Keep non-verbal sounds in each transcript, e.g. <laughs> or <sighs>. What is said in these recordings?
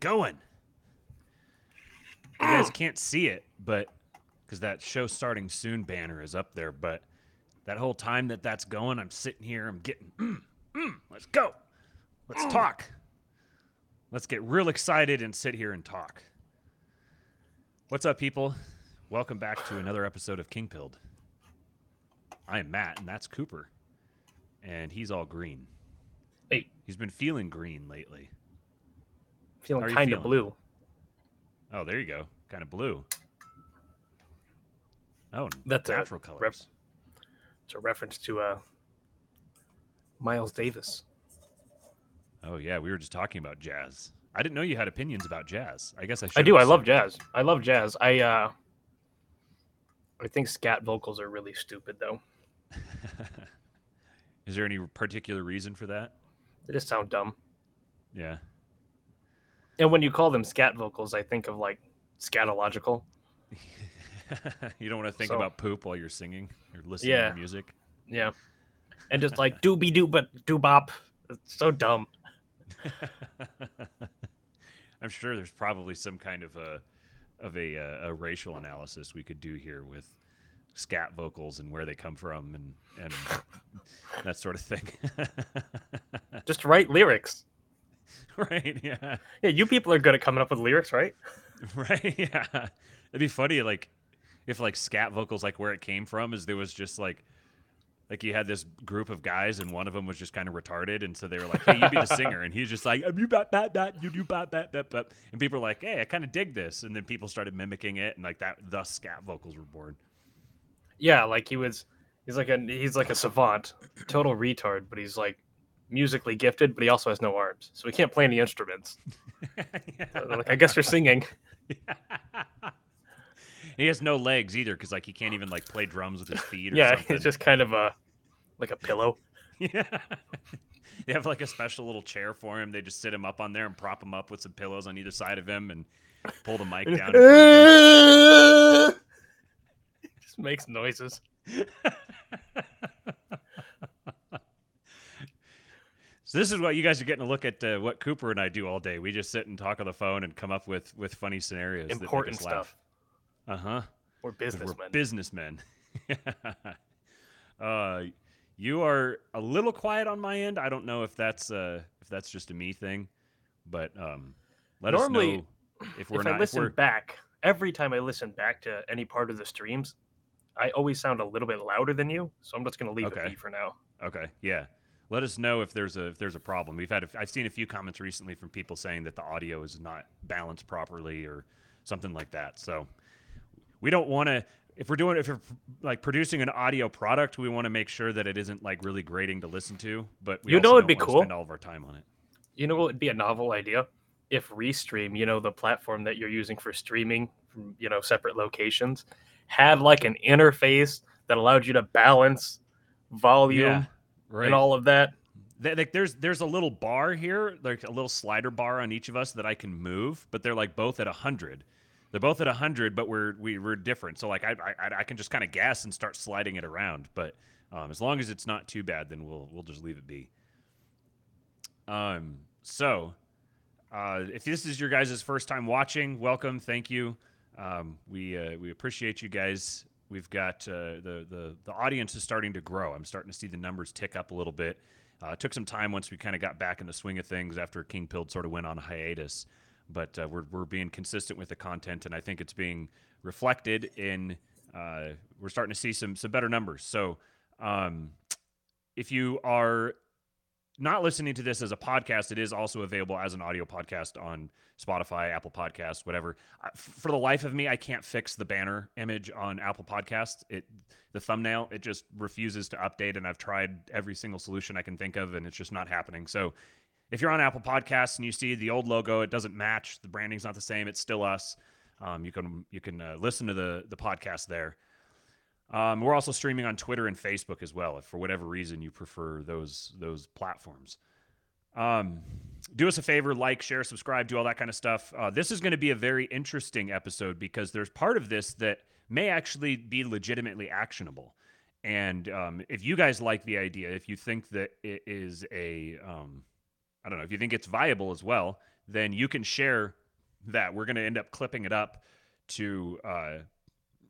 going. You guys can't see it, but because that show starting soon banner is up there, but that whole time that that's going, I'm sitting here, I'm getting, mm, mm, let's go, let's talk, let's get real excited and sit here and talk. What's up, people? Welcome back to another episode of King Pilled. I am Matt, and that's Cooper, and he's all green. Hey. He's been feeling green lately. Feeling kind of blue. Oh, there you go. Kind of blue. Oh, That's a natural rep- colors. It's a reference to uh, Miles Davis. Oh yeah, we were just talking about jazz. I didn't know you had opinions about jazz. I guess I should. I do. I love jazz. I love jazz. I uh, I think scat vocals are really stupid though. <laughs> Is there any particular reason for that? They just sound dumb. Yeah. And when you call them scat vocals, I think of like scatological. <laughs> you don't want to think So- about poop while you're singing or listening Yeah. to music. Yeah. And just like doobie doo but doobop. It's so dumb. <laughs> I'm sure there's probably some kind of a of a, uh, a racial analysis we could do here with scat vocals and where they come from and and <laughs> that sort of thing. Just write lyrics. <laughs> right? Yeah. Yeah, you people are good at coming up with lyrics, right? <laughs> Right? Yeah. It'd be funny, like, if like scat vocals, like where it came from, is there was just like, like you had this group of guys, and one of them was just kind of retarded, and so they were like, "Hey, you be the <laughs> singer," and he's just like, "You bat bat bat, you do bat bat bat bat," and people were like, "Hey, I kind of dig this," and then people started mimicking it, and like that, the scat vocals were born. Yeah, like he was he's like a he's like a savant, total retard, but he's like musically gifted, but he also has no arms. So he can't play any instruments. <laughs> So, like I guess you're singing. <laughs> he has no legs either, because like he can't even like play drums with his feet. Or Yeah, something. it's just kind of a like a pillow. <laughs> Yeah. They have like a special little chair for him. They just sit him up on there and prop him up with some pillows on either side of him and pull the mic down. in front of him. just makes noises. So this is what you guys are getting to look at uh, what Cooper and I do all day. We just sit and talk on the phone and come up with with funny scenarios. Important that make us stuff. Uh huh. We're businessmen. We're businessmen. <laughs> uh, you are a little quiet on my end. I don't know if that's uh, if that's just a me thing, but um, let Normally, us know if we're if not. I listen back, every time I listen back to any part of the streams, I always sound a little bit louder than you. So I'm just gonna leave Okay. it be for now. Okay, yeah. Let us know if there's a if there's a problem. We've had a, I've seen a few comments recently from people saying that the audio is not balanced properly or something like that. So we don't want to if we're doing if we're like producing an audio product, we want to make sure that it isn't like really grating to listen to. But we You know what'd be cool? Spend all of our time on it. You know it'd be a novel idea? If Restream, you know, the platform that you're using for streaming from, you know, separate locations, had like an interface that allowed you to balance volume Yeah, right. and all of that. Th- like there's there's a little bar here, like a little slider bar on each of us that I can move, but they're like both at hundred. They're both at hundred, but we're we, we're different. So like I I, I can just kind of guess and start sliding it around. But um, as long as it's not too bad, then we'll we'll just leave it be. Um. So, uh, if this is your guys' first time watching, welcome. Thank you. Um, we uh, we appreciate you guys. We've got uh, the the the audience is starting to grow. I'm starting to see the numbers tick up a little bit. Uh, it took some time once we kind of got back in the swing of things after King Pilled sort of went on hiatus, but uh, we're we're being consistent with the content, and I think it's being reflected in. Uh, we're starting to see some some better numbers. So, um, if you are not listening to this as a podcast, it is also available as an audio podcast on Spotify, Apple Podcasts, whatever. For the life of me, I can't fix the banner image on Apple Podcasts. It, the thumbnail, it just refuses to update, and I've tried every single solution I can think of, and it's just not happening. So, if you're on Apple Podcasts and you see the old logo, it doesn't match. The branding's not the same. It's still us. Um, you can you can uh, listen to the the podcast there. Um, we're also streaming on Twitter and Facebook as well, if for whatever reason you prefer those those platforms. Um, do us a favor, like, share, subscribe, do all that kind of stuff. Uh, this is going to be a very interesting episode because there's part of this that may actually be legitimately actionable. And um, if you guys like the idea, if you think that it is a, um, I don't know, if you think it's viable as well, then you can share that. We're going to end up clipping it up to uh,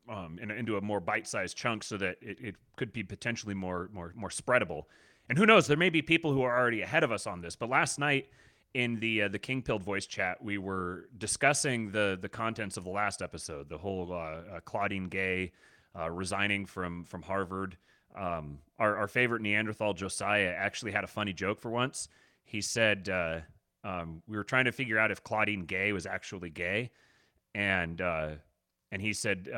um, in, into a more bite-sized chunk so that it, it could be potentially more more more spreadable. And who knows? There may be people who are already ahead of us on this. But last night in the uh, the King Pilled voice chat, we were discussing the the contents of the last episode, the whole uh, uh, Claudine Gay uh, resigning from from Harvard. Um, our, our favorite Neanderthal Josiah actually had a funny joke for once. He said uh, um, we were trying to figure out if Claudine Gay was actually gay, and uh, and he said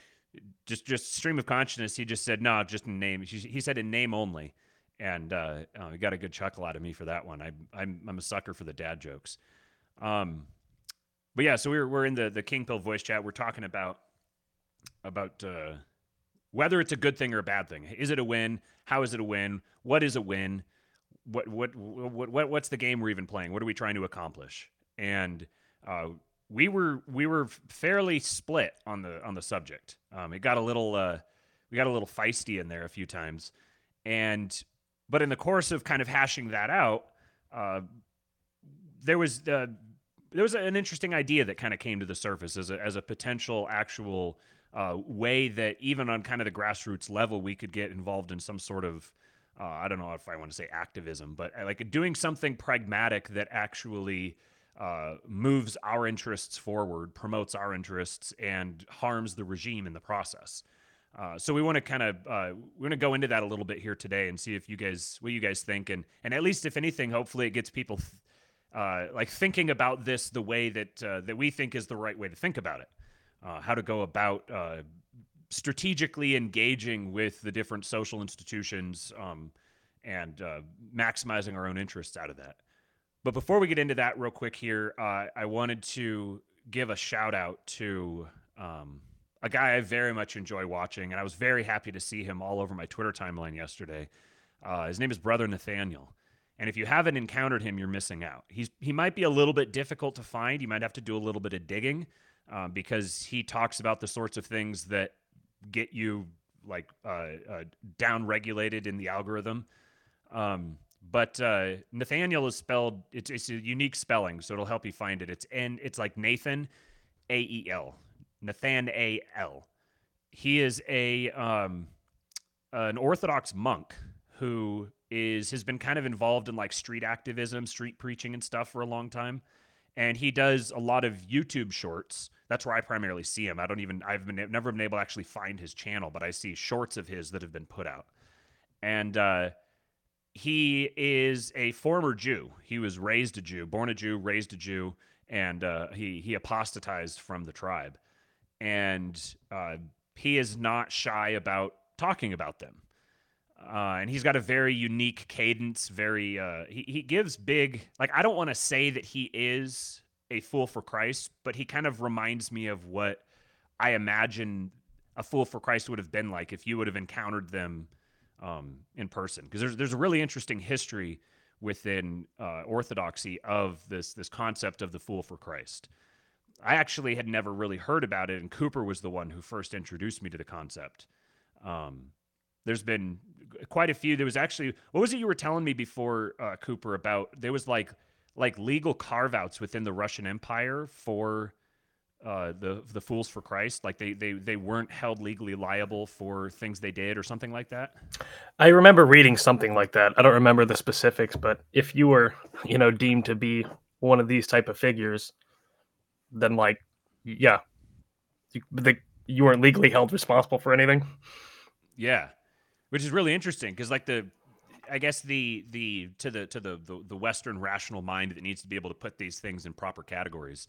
<laughs> just just stream of consciousness. He just said no, just in name. He said in name only and uh, uh, got a good chuckle out of me for that one. I, I'm I'm a sucker for the dad jokes. Um, but yeah, so we're we're in the the King Pill voice chat. We're talking about about uh, whether it's a good thing or a bad thing. Is it a win? How is it a win? What is a win? What what what, what what's the game we're even playing? What are we trying to accomplish? And uh, we were we were fairly split on the on the subject. Um, it got a little uh, we got a little feisty in there a few times, and but in the course of kind of hashing that out, uh, there was uh, there was an interesting idea that kind of came to the surface as a, as a potential actual uh, way that even on kind of the grassroots level we could get involved in some sort of uh, I don't know if I want to say activism, but uh, like doing something pragmatic that actually uh, moves our interests forward, promotes our interests, and harms the regime in the process. Uh, so we want to kind of uh, we're going to go into that a little bit here today and see if you guys what you guys think and and at least if anything, hopefully it gets people th- uh, like thinking about this the way that uh, that we think is the right way to think about it. Uh, how to go about strategically engaging with the different social institutions um, and maximizing our own interests out of that. But before we get into that, real quick here, I wanted to give a shout out to. Um, a guy I very much enjoy watching, and I was very happy to see him all over my Twitter timeline yesterday. Uh, his name is Brother Nathanael. And if you haven't encountered him, you're missing out. He's he might be a little bit difficult to find. You might have to do a little bit of digging um, because he talks about the sorts of things that get you like uh, uh, down regulated in the algorithm. Um, but uh, Nathanael is spelled it's it's a unique spelling, so it'll help you find it. It's N. It's like Nathan, A E L. Nathan A. L. He is a um, an Orthodox monk who is has been kind of involved in like street activism, street preaching, and stuff for a long time. And he does a lot of YouTube shorts. That's where I primarily see him. I don't even I've been never been able to actually find his channel, but I see shorts of his that have been put out. And uh, he is a former Jew. He was raised a Jew, born a Jew, raised a Jew, and uh, he he apostatized from the tribe and uh, he is not shy about talking about them. Uh, and he's got a very unique cadence. Very, uh, he he gives big. Like I don't want to say that he is a fool for Christ, but he kind of reminds me of what I imagine a fool for Christ would have been like if you would have encountered them um, in person. Because there's there's a really interesting history within uh, Orthodoxy of this this concept of the fool for Christ. I actually had never really heard about it, and Cooper was the one who first introduced me to the concept. Um, there's been quite a few. There was actually what was it you were telling me before, uh, Cooper? About there was like like legal carve outs within the Russian Empire for uh, the the fools for Christ. Like they they they weren't held legally liable for things they did or something like that. I remember reading something like that. I don't remember the specifics, but if you were you know deemed to be one of these type of figures then like yeah, you, the, you weren't legally held responsible for anything. Yeah, which is really interesting because like the I guess the the to the to the, the, the Western rational mind that needs to be able to put these things in proper categories.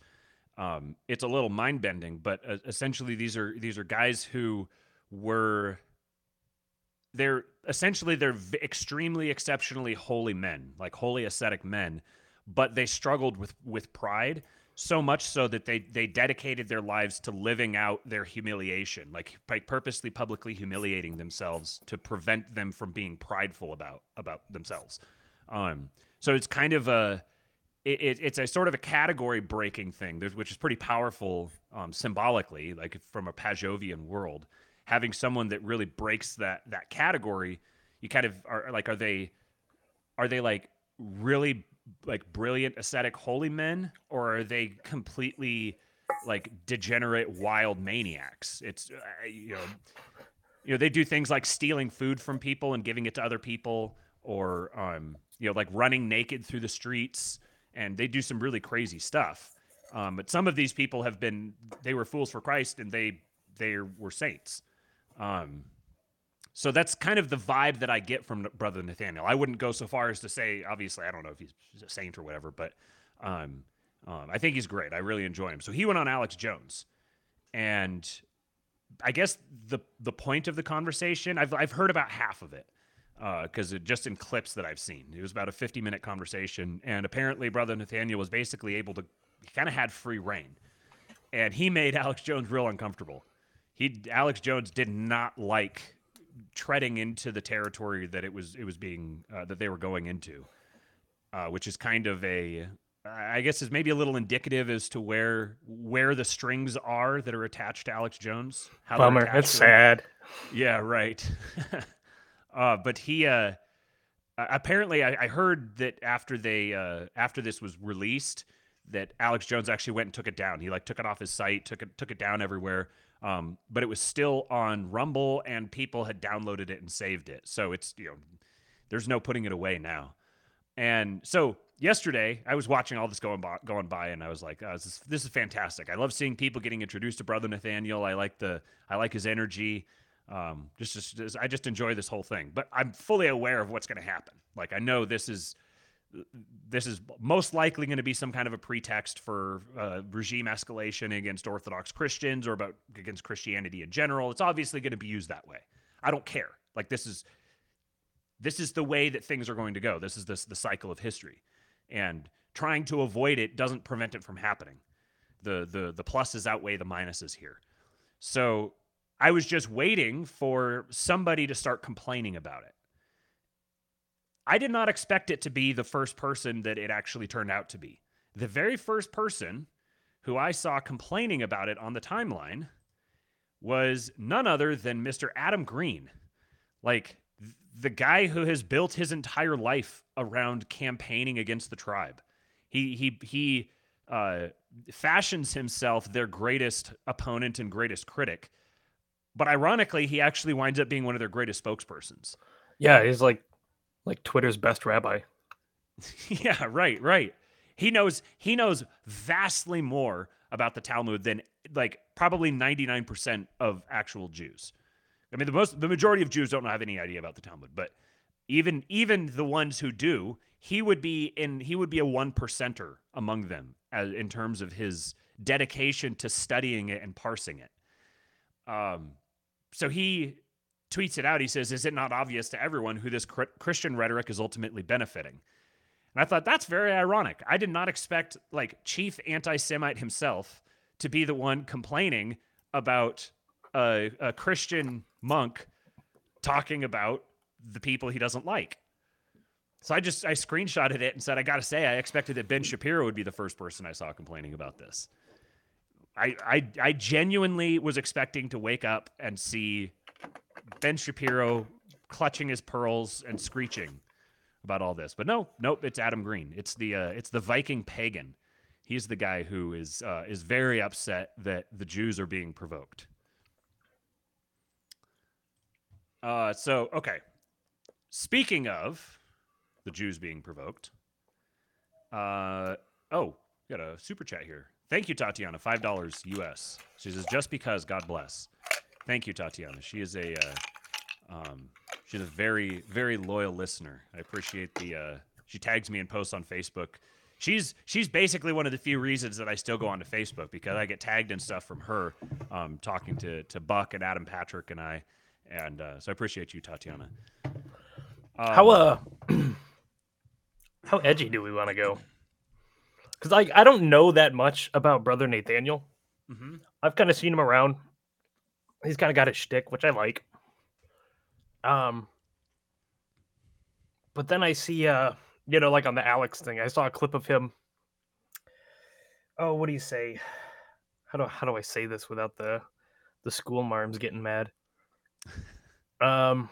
Um, it's a little mind bending, but uh, essentially these are these are guys who were they're essentially they're extremely exceptionally holy men, like holy ascetic men, but they struggled with with pride so much so that they they dedicated their lives to living out their humiliation like by purposely publicly humiliating themselves to prevent them from being prideful about about themselves. Um so it's kind of a it, it's a sort of a category breaking thing which is pretty powerful um, symbolically like from a Pageauian world. Having someone that really breaks that that category you kind of are like are they are they like really like brilliant ascetic holy men or are they completely like degenerate wild maniacs? It's uh, you know you know they do things like stealing food from people and giving it to other people or um you know like running naked through the streets and they do some really crazy stuff um but some of these people have been they were fools for christ and they they were saints um so that's kind of the vibe that I get from Brother Nathanael. I wouldn't go so far as to say, obviously, I don't know if he's a saint or whatever, but um, um, I think he's great. I really enjoy him. So he went on Alex Jones, and I guess the the point of the conversation, I've I've heard about half of it because uh, it just in clips that I've seen. It was about a 50 minute conversation, and apparently Brother Nathanael was basically able to, he kind of had free reign, and he made <laughs> Alex Jones real uncomfortable. He Alex Jones did not like treading into the territory that it was it was being uh, that they were going into, uh, which is kind of a I guess is maybe a little indicative as to where where the strings are that are attached to Alex Jones. How Bummer, That's sad. Yeah, right. <laughs> uh, but he uh, apparently I, I, heard that after they uh, after this was released that Alex Jones actually went and took it down. He like took it off his site, took it took it down everywhere. Um, but it was still on Rumble, and people had downloaded it and saved it. So it's you know, there's no putting it away now. And so yesterday, I was watching all this going by, going by, and I was like, oh, this, is, this is fantastic. I love seeing people getting introduced to Brother Nathanael. I like the I like his energy. Um, just, just, just I just enjoy this whole thing. But I'm fully aware of what's going to happen. Like I know this is this is most likely going to be some kind of a pretext for uh, regime escalation against Orthodox Christians or about against Christianity in general. It's obviously going to be used that way. I don't care. Like this is this is the way that things are going to go. This is this the cycle of history, and trying to avoid it doesn't prevent it from happening. The the the pluses outweigh the minuses here. So I was just waiting for somebody to start complaining about it I did not expect it to be the first person that it actually turned out to be. The very first person who I saw complaining about it on the timeline was none other than Mr. Adam Green. Like the guy who has built his entire life around campaigning against the tribe. He he he uh, fashions himself their greatest opponent and greatest critic. But ironically, he actually winds up being one of their greatest spokespersons. Yeah, he's like like Twitter's best rabbi. <laughs> yeah, right, right. He knows he knows vastly more about the Talmud than like probably 99% of actual Jews. I mean, the most the majority of Jews don't have any idea about the Talmud, but even even the ones who do, he would be in he would be a one percenter among them as, in terms of his dedication to studying it and parsing it. Um, so he tweets it out. He says, Is it not obvious to everyone who this Christian rhetoric is ultimately benefiting? And I thought that's very ironic. I did not expect like chief anti-Semite himself to be the one complaining about a, a Christian monk talking about the people he doesn't like. So I just I screenshotted it and said, I gotta say, I expected that Ben Shapiro would be the first person I saw complaining about this. I I, genuinely was expecting to wake up and see Ben Shapiro clutching his pearls and screeching about all this. But no, nope, it's Adam Green. It's the uh, it's the Viking pagan. He's the guy who is uh, is very upset that the Jews are being provoked. Uh, so okay. Speaking of the Jews being provoked, uh, oh, got a super chat here. Thank you, Tatiana. Five dollars US. She says, "Just because, God bless." Thank you, Tatiana. She is a uh, um, she's a very very loyal listener. I appreciate the. Uh, she tags me and posts on Facebook. She's she's basically one of the few reasons that I still go onto Facebook because I get tagged and stuff from her, um, talking to to Buck and Adam Patrick and I, and uh, so I appreciate you, Tatiana. Um, how uh, <clears throat> how edgy do we want to go? Because like I don't know that much about Brother Nathanael. Mm-hmm. I've kind of seen him around he's kind of got his shtick, which I like. Um, but then I see, uh, you know, like on the Alex thing, I saw a clip of him. Oh, what do you say? How do how do I say this without the the school marms getting mad? <laughs> Um,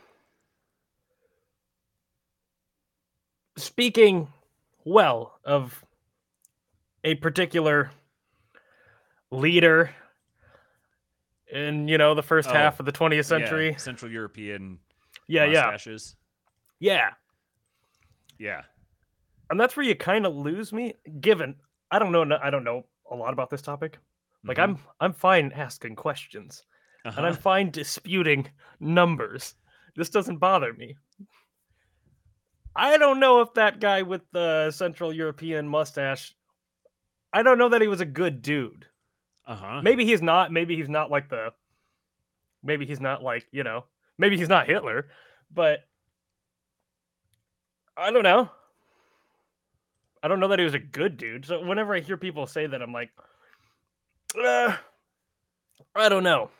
speaking well of a particular leader in you know the first Oh, half of the 20th Yeah, century. Central European Yeah, yeah, mustaches. yeah. Yeah. And that's where you kind of lose me. Given I don't know, I don't know a lot about this topic. Like Mhm. I'm, I'm fine asking questions, and I'm Uh-huh. fine disputing numbers. This doesn't bother me. I don't know if that guy with the Central European mustache. I don't know that he was a good dude. Uh-huh. Maybe he's not. Maybe he's not like the. Maybe he's not like you know. Maybe he's not Hitler, but I don't know. I don't know that he was a good dude. So whenever I hear people say that, I'm like, uh, I don't know.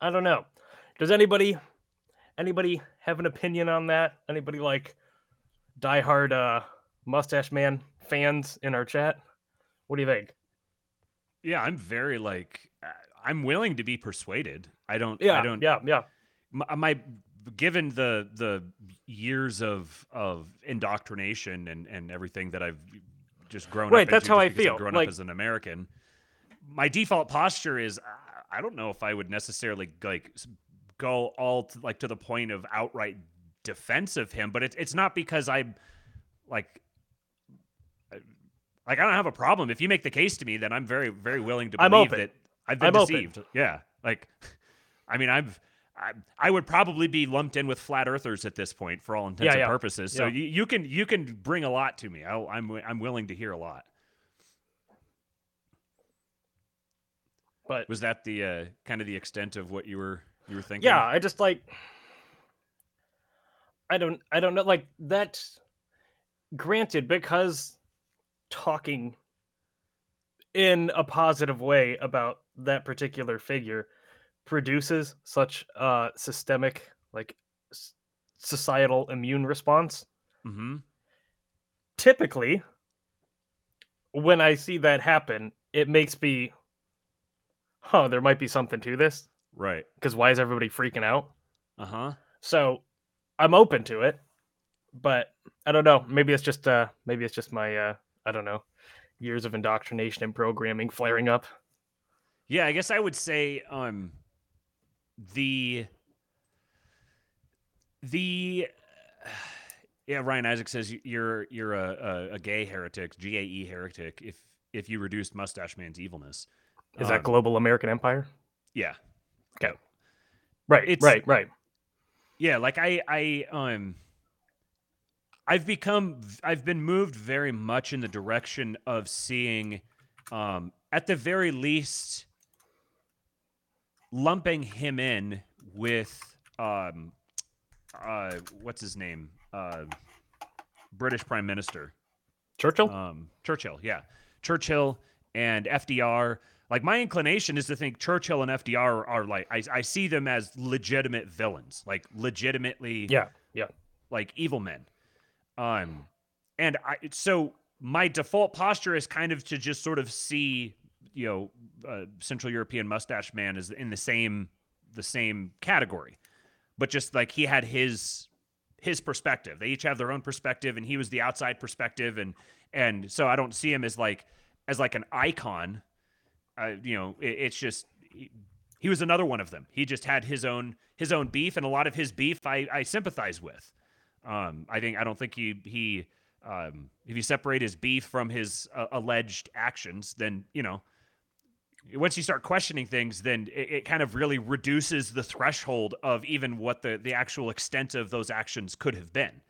I don't know. Does anybody anybody have an opinion on that? Anybody like diehard uh mustache man fans in our chat? What do you think? Yeah, I'm very like uh, I'm willing to be persuaded. I don't Yeah, I don't yeah, yeah. my, my given the the years of of indoctrination and and everything that I've just grown Right, up Right. that's how I I've feel, grown like- up as an American my default posture is uh, I don't know if I would necessarily like go all to, like to the point of outright defense of him but it's it's not because I like like I don't have a problem if you make the case to me then I'm very very willing to I'm believe open. that I've been I'm open. deceived yeah like <laughs> I mean I've I, I would probably be lumped in with flat earthers at this point for all intents Yeah, and yeah. purposes. So Yeah. you, you can you can bring a lot to me. I'll, I'm I'm willing to hear a lot. But Was that the uh, kind of the extent of what you were you were thinking? yeah, I just like I don't I don't know like that granted because talking in a positive way about that particular figure produces such a systemic like societal immune response Mm-hmm. typically when i see that happen it makes me huh there might be something to this Right. because why is everybody freaking out Uh huh. so i'm open to it but i don't know maybe it's just uh maybe it's just my uh i don't know years of indoctrination and programming flaring up Yeah, I guess I would say um the the yeah Ryan Isaac says you're you're a, a, a gay heretic, G A E heretic if if you reduced Mustache Man's evilness. is that Um, global american empire Yeah. Okay. Right It's- right right Yeah, like I I um I've become I've been moved very much in the direction of seeing um at the very least lumping him in with um uh what's his name? Uh British Prime Minister. churchill Um Churchill, yeah. Churchill and FDR. Like my inclination is to think Churchill and FDR are, are like I, I see them as legitimate villains, like legitimately yeah yeah like evil men. Um, and I so my default posture is kind of to just sort of see you know uh, Central European mustache man is in the same the same category, but just like he had his his perspective. They each have their own perspective, and he was the outside perspective, and and so I don't see him as like as like an icon. Uh, you know, it, it's just he, he was another one of them. He just had his own his own beef, and a lot of his beef I, I sympathize with. Um, I think I don't think he he um, if you separate his beef from his uh, alleged actions, then you know once you start questioning things, then it, it kind of really reduces the threshold of even what the the actual extent of those actions could have been.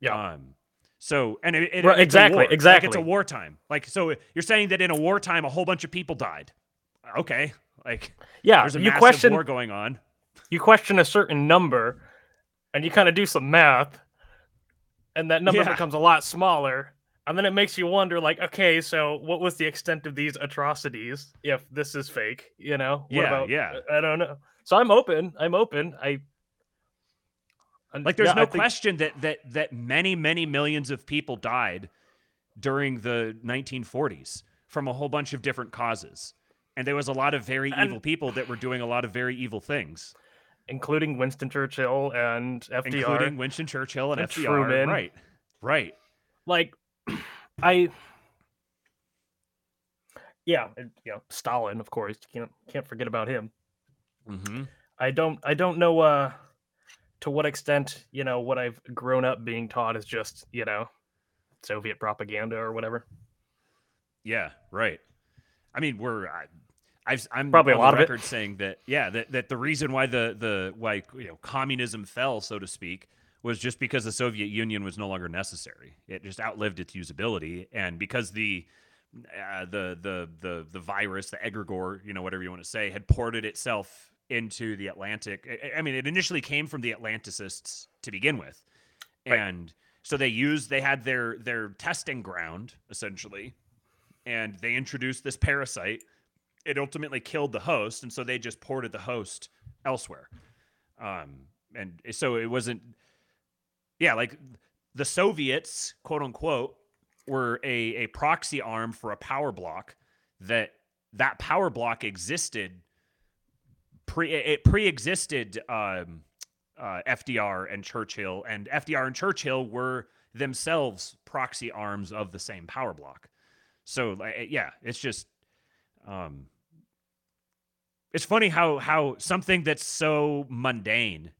yeah Um, so and it, it, Right, it's a exactly. Like, it's a wartime. Like so, you're saying that in a wartime, a whole bunch of people died. Okay, like yeah there's a you massive question war going on. you question a certain number and you kind of do some math and that number Yeah. becomes a lot smaller and then it makes you wonder like okay so what was the extent of these atrocities if this is fake you know What Yeah, about- yeah. i don't know so i'm open i'm open i Like there's yeah, no I think- question that that that many many millions of people died during the 1940s from a whole bunch of different causes. And there was a lot of very And- evil people that were doing a lot of very evil things, including winston churchill and fdr including Winston Churchill and, And FDR. Truman. Right. Right. like <clears throat> I yeah, and, you know, Stalin, of course. You can't can't forget about him. Mm-hmm. I don't I don't know uh to what extent, you know, what I've grown up being taught is just, you know, Soviet propaganda or whatever. Yeah, right. I mean, we're I, I've, I'm Probably a lot of it. saying that yeah, that, that the reason why the the why you know communism fell, so to speak, was just because the Soviet Union was no longer necessary. It just outlived its usability, and because the uh, the the the the virus, the egregore, you know, whatever you want to say, had ported itself into the Atlantic. I- I mean, it initially came from the Atlanticists to begin with, Right. and so they used they had their their testing ground essentially, and they introduced this parasite. It ultimately killed the host, and so they just ported the host elsewhere. Um, and so it wasn't, yeah, like the Soviets, quote unquote, were a, a proxy arm for a power block that that power block existed pre it pre-existed um, uh, FDR and Churchill and FDR and Churchill were themselves proxy arms of the same power block so yeah it's just um it's funny how how something that's so mundane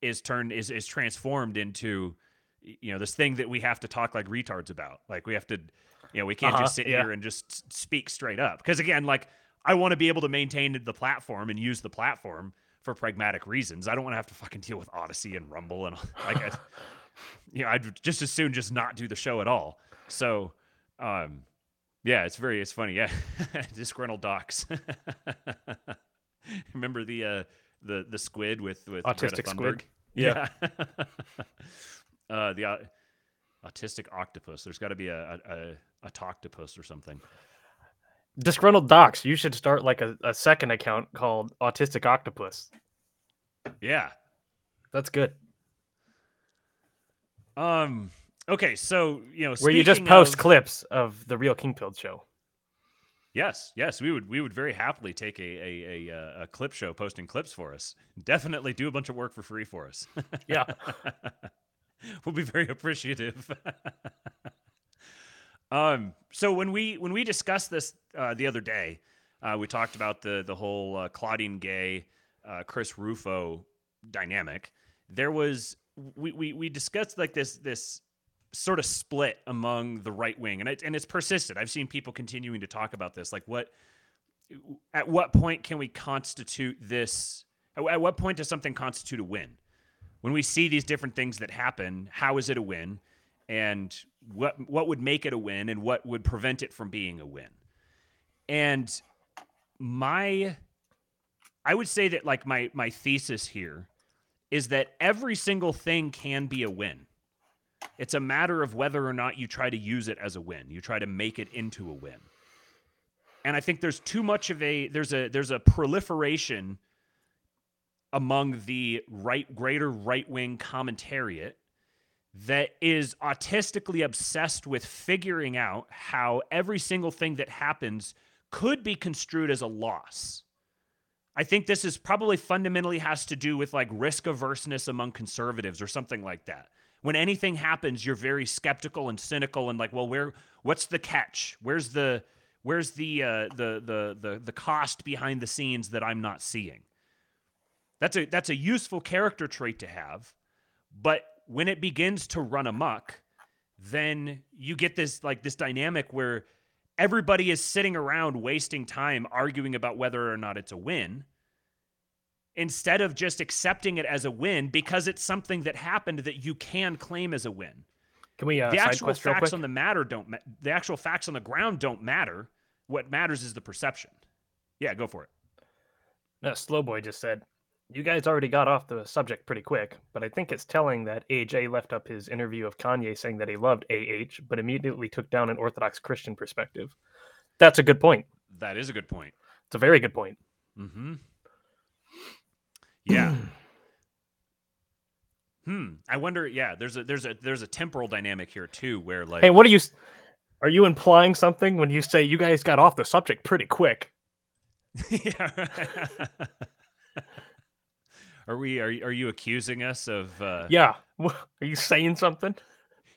is turned is is transformed into you know this thing that we have to talk like retards about. Like we have to you know we can't Uh-huh, just sit yeah. here and just speak straight up. Because again like i want to be able to maintain the platform and use the platform for pragmatic reasons. I don't want to have to fucking deal with Odysee and rumble and <laughs> like I, you know i'd just as soon just not do the show at all. So um yeah it's very it's funny. Yeah <laughs> disgruntled docs <laughs> <laughs> remember the uh the the squid with with Autistic squid? Thunberg? Yeah. <laughs> uh, the au- autistic octopus. There's got to be a a, a a toctopus or something. Disgruntled docs, you should start like a, a second account called Autistic Octopus. Yeah. That's good. Um. Okay. So you know, Where you just post of- clips of the real Kingpilled show. Yes, yes, we would we would very happily take a a, a uh, a clip show posting clips for us. Definitely do a bunch of work for free for us. <laughs> Yeah. <laughs> we'll be very appreciative. <laughs> um, so when we when we discussed this uh, the other day, uh, we talked about the the whole uh, Claudine Gay, uh, Chris Rufo dynamic. There was we, we we discussed like this this sort of split among the right wing, and it, and it's persisted. I've seen people continuing to talk about this, like what at what point can we constitute this? At, at what point does something constitute a win? When we see these different things that happen, how is it a win? And what what would make it a win and what would prevent it from being a win? And my I would say that like my my thesis here is that every single thing can be a win. It's a matter of whether or not you try to use it as a win. You try to make it into a win. And I think there's too much of a there's a there's a proliferation among the right greater right-wing commentariat that is autistically obsessed with figuring out how every single thing that happens could be construed as a loss. I think this is probably fundamentally has to do with like risk averseness among conservatives or something like that. When anything happens, you're very skeptical and cynical and like, well, where what's the catch? Where's the where's the uh, the the the the cost behind the scenes that I'm not seeing? That's a that's a useful character trait to have, but when it begins to run amok, then you get this like this dynamic where everybody is sitting around wasting time arguing about whether or not it's a win instead of just accepting it as a win because it's something that happened that you can claim as a win. Can we uh, the actual facts on the matter don't ma- the actual facts on the ground don't matter. What matters is the perception. Yeah, go for it. No, Slowboy just said, You guys already got off the subject pretty quick, but I think it's telling that AJ left up his interview of Kanye saying that he loved AH, but immediately took down an Orthodox Christian perspective. That's a good point. That is a good point. It's a very good point. Mm-hmm. Yeah. <clears throat> hmm. I wonder. Yeah. There's a there's a there's a temporal dynamic here too, where like Hey, what are you? Are you implying something when you say you guys got off the subject pretty quick? yeah. <laughs> are we? Are you- are you accusing us of? Uh, Yeah. <laughs> Are you saying something?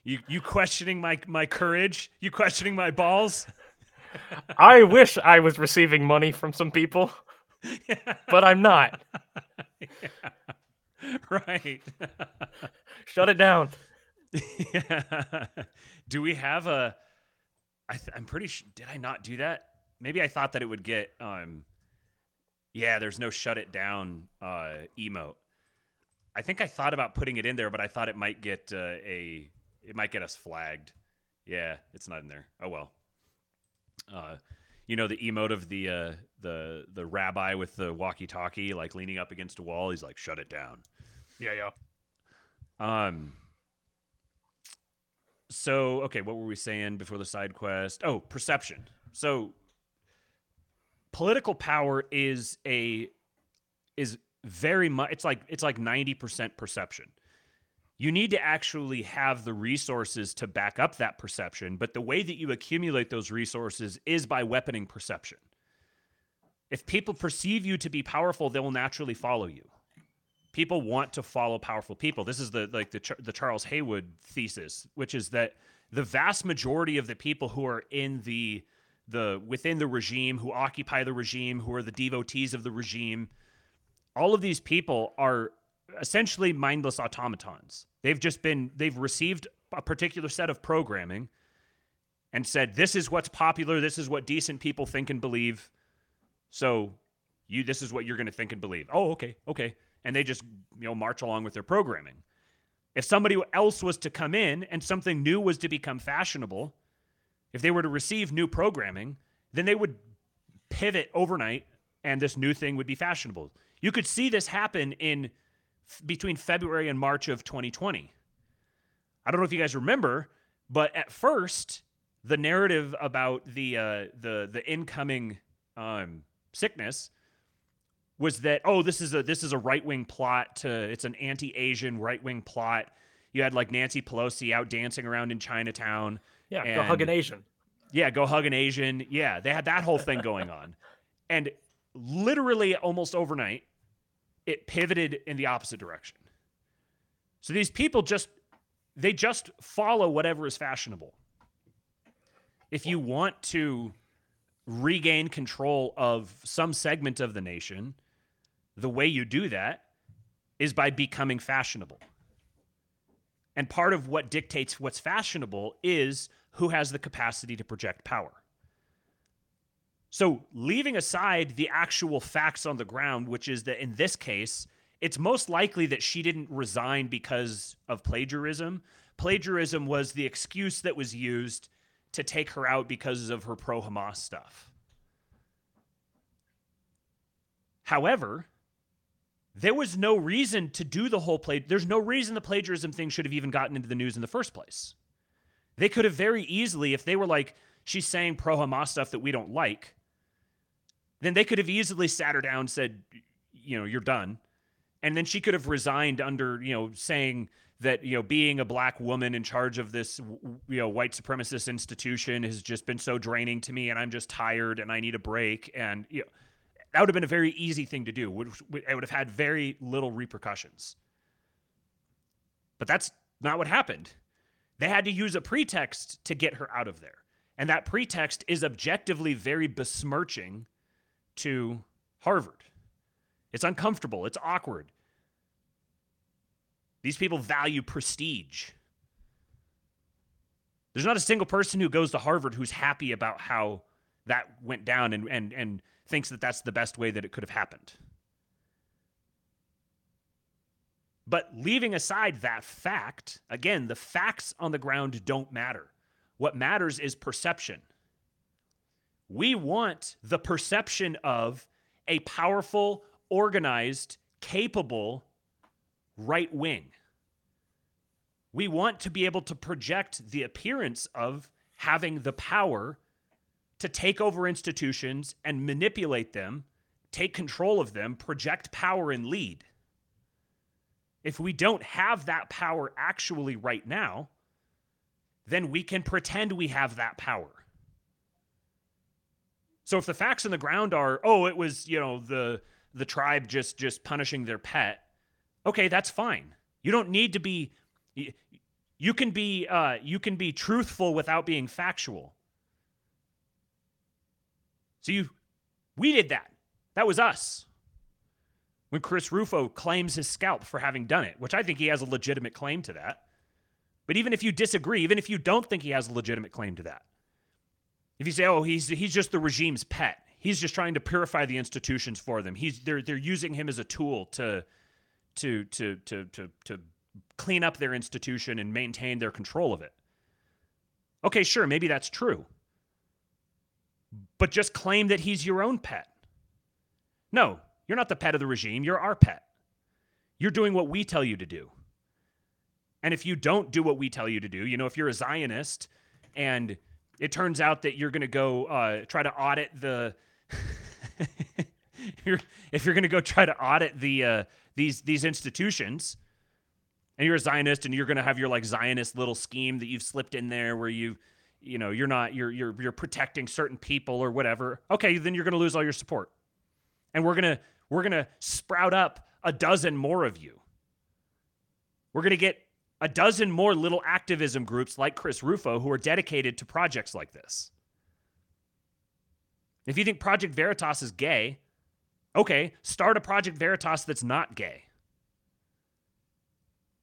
You you questioning my my courage? You questioning my balls? <laughs> I wish I was receiving money from some people, <laughs> but I'm not. Yeah. <laughs> Right. <laughs> Shut it down. yeah. Do we have a? I th- I'm pretty sure. Did I not do that? Maybe I thought that it would get. Um. Yeah, there's no shut it down uh, emote. I think I thought about putting it in there, but I thought it might get uh, a. It might get us flagged. Yeah, it's not in there. Oh well. Uh, you know the emote of the uh, the the rabbi with the walkie-talkie, like leaning up against a wall. He's like, "Shut it down." Yeah, yeah. Um. So okay, what were we saying before the side quest? Oh, perception. So political power is a is very much. It's like it's like ninety percent perception. You need to actually have the resources to back up that perception, but the way that you accumulate those resources is by weaponing perception. If people perceive you to be powerful, they will naturally follow you people want to follow powerful people. This is the like the the Charles Haywood thesis, which is that the vast majority of the people who are in the the within the regime, who occupy the regime, who are the devotees of the regime, all of these people are essentially mindless automatons. They've just been they've received a particular set of programming and said this is what's popular, this is what decent people think and believe. So you this is what you're going to think and believe. Oh, okay. Okay and they just you know march along with their programming. If somebody else was to come in and something new was to become fashionable, if they were to receive new programming, then they would pivot overnight and this new thing would be fashionable. You could see this happen in between February and March of 2020. I don't know if you guys remember, but at first, the narrative about the uh, the the incoming um, sickness was that oh this is a this is a right wing plot to it's an anti Asian right wing plot. You had like Nancy Pelosi out dancing around in Chinatown. Yeah, and, go hug an Asian. Yeah, go hug an Asian. Yeah, they had that whole thing going on, and literally almost overnight, it pivoted in the opposite direction. So these people just they just follow whatever is fashionable. If you want to regain control of some segment of the nation, the way you do that is by becoming fashionable. And part of what dictates what's fashionable is who has the capacity to project power. So, leaving aside the actual facts on the ground, which is that in this case, it's most likely that she didn't resign because of plagiarism. Plagiarism was the excuse that was used to take her out because of her pro Hamas stuff. However, there was no reason to do the whole play. There's no reason the plagiarism thing should have even gotten into the news in the first place. They could have very easily, if they were like, she's saying pro Hamas stuff that we don't like, then they could have easily sat her down said, you know, you're done. And then she could have resigned under, you know, saying that, you know, being a black woman in charge of this, you know, white supremacist institution has just been so draining to me and I'm just tired and I need a break. And, you know, that would have been a very easy thing to do. It would have had very little repercussions. But that's not what happened. They had to use a pretext to get her out of there. And that pretext is objectively very besmirching to Harvard. It's uncomfortable, it's awkward. These people value prestige. There's not a single person who goes to Harvard who's happy about how that went down and and and thinks that that's the best way that it could have happened. But leaving aside that fact, again, the facts on the ground don't matter. What matters is perception. We want the perception of a powerful, organized, capable right wing. We want to be able to project the appearance of having the power to take over institutions and manipulate them, take control of them, project power, and lead. If we don't have that power actually right now, then we can pretend we have that power. So if the facts on the ground are, oh, it was, you know, the the tribe just just punishing their pet, okay, that's fine. You don't need to be You can be uh, you can be truthful without being factual. So you, we did that. That was us. When Chris Rufo claims his scalp for having done it, which I think he has a legitimate claim to that. But even if you disagree, even if you don't think he has a legitimate claim to that, if you say, "Oh, he's he's just the regime's pet," he's just trying to purify the institutions for them. He's they're they're using him as a tool to to to to to to clean up their institution and maintain their control of it. Okay, sure, maybe that's true. But just claim that he's your own pet. No, you're not the pet of the regime, you're our pet. You're doing what we tell you to do. And if you don't do what we tell you to do, you know, if you're a Zionist and it turns out that you're going to go uh, try to audit the <laughs> you're, if you're going to go try to audit the uh, these these institutions and you're a Zionist and you're going to have your like Zionist little scheme that you've slipped in there where you you know you're not you're you're you're protecting certain people or whatever okay then you're going to lose all your support. And we're to we're going to sprout up a dozen more of you. We're going to get a dozen more little activism groups like Chris Rufo who are dedicated to projects like this if you think Project Veritas is gay okay start a Project Veritas that's not gay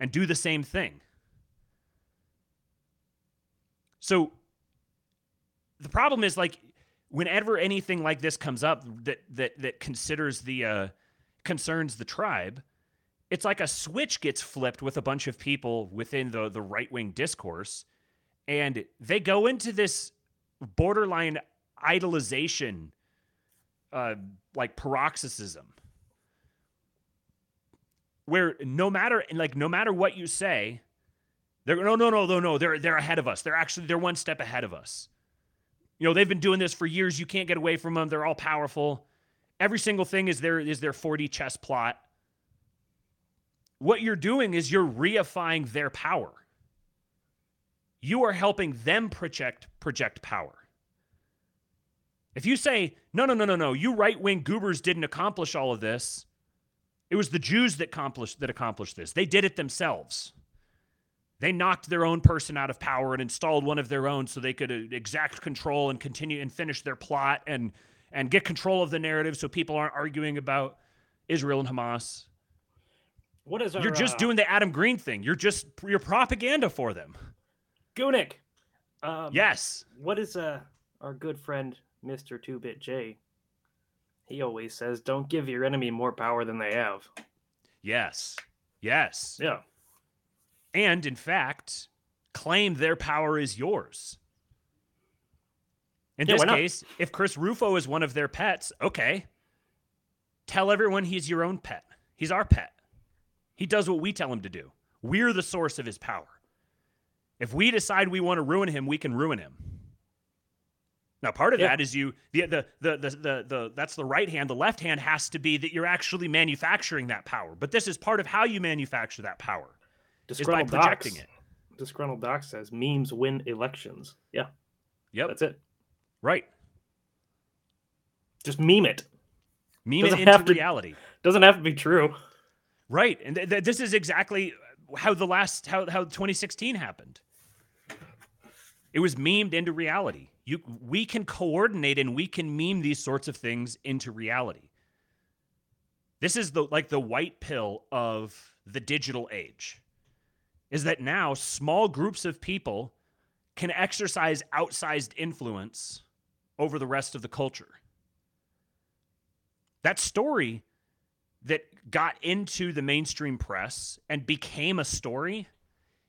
and do the same thing. So the problem is like whenever anything like this comes up that that that considers the uh, concerns the tribe, it's like a switch gets flipped with a bunch of people within the the right wing discourse, and they go into this borderline idolization, uh, like paroxysm where no matter like no matter what you say, they're no no no no no they're they're ahead of us. They're actually they're one step ahead of us. You know they've been doing this for years. You can't get away from them. They're all powerful. Every single thing is their is their 4D chess plot. What you're doing is you're reifying their power. You are helping them project project power. If you say, no, no, no, no, no, you right wing goobers didn't accomplish all of this, it was the Jews that accomplished that accomplished this. They did it themselves. They knocked their own person out of power and installed one of their own so they could uh, exact control and continue and finish their plot and and get control of the narrative so people aren't arguing about Israel and Hamas. What is our, You're just uh, doing the Adam Green thing. You're just you're propaganda for them. Gunic? Um, Yes. What is uh our good friend Mister Two Bit J? He always says, "Don't give your enemy more power than they have." Yes. Yes. Yeah. And in fact, claim their power is yours. In Yeah, this case, if Chris Rufo is one of their pets, okay. Tell everyone he's your own pet. He's our pet. He does what we tell him to do. We're the source of his power. If we decide we want to ruin him, we can ruin him. Now, part of Yeah. that is you the, the the the the the that's the right hand. The left hand has to be that you're actually manufacturing that power. But this is part of how you manufacture that power is by Disgruntled projecting Docs. it. Disgruntled Doc says memes win elections. Yeah, Yep. that's it. right. Just meme it. Meme Doesn't it into to- reality. Doesn't have to be true. Right. And th- th- this is exactly how the last how how 2016 happened. It was memed into reality. You we can coordinate and we can meme these sorts of things into reality. This is the like the white pill of the digital age. Is that now small groups of people can exercise outsized influence over the rest of the culture. That story that got into the mainstream press and became a story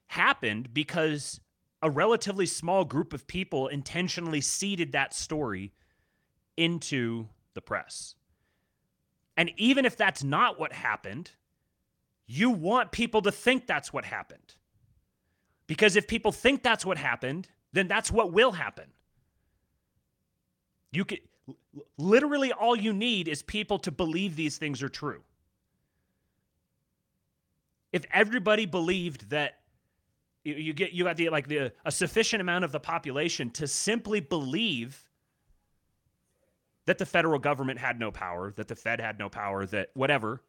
happened because a relatively small group of people intentionally seeded that story into the press. And even if that's not what happened, you want people to think that's what happened. Because if people think that's what happened, then that's what will happen. You could literally all you need is people to believe these things are true. If everybody believed that you, you get you got the like the a sufficient amount of the population to simply believe that the federal government had no power, that the Fed had no power, that whatever,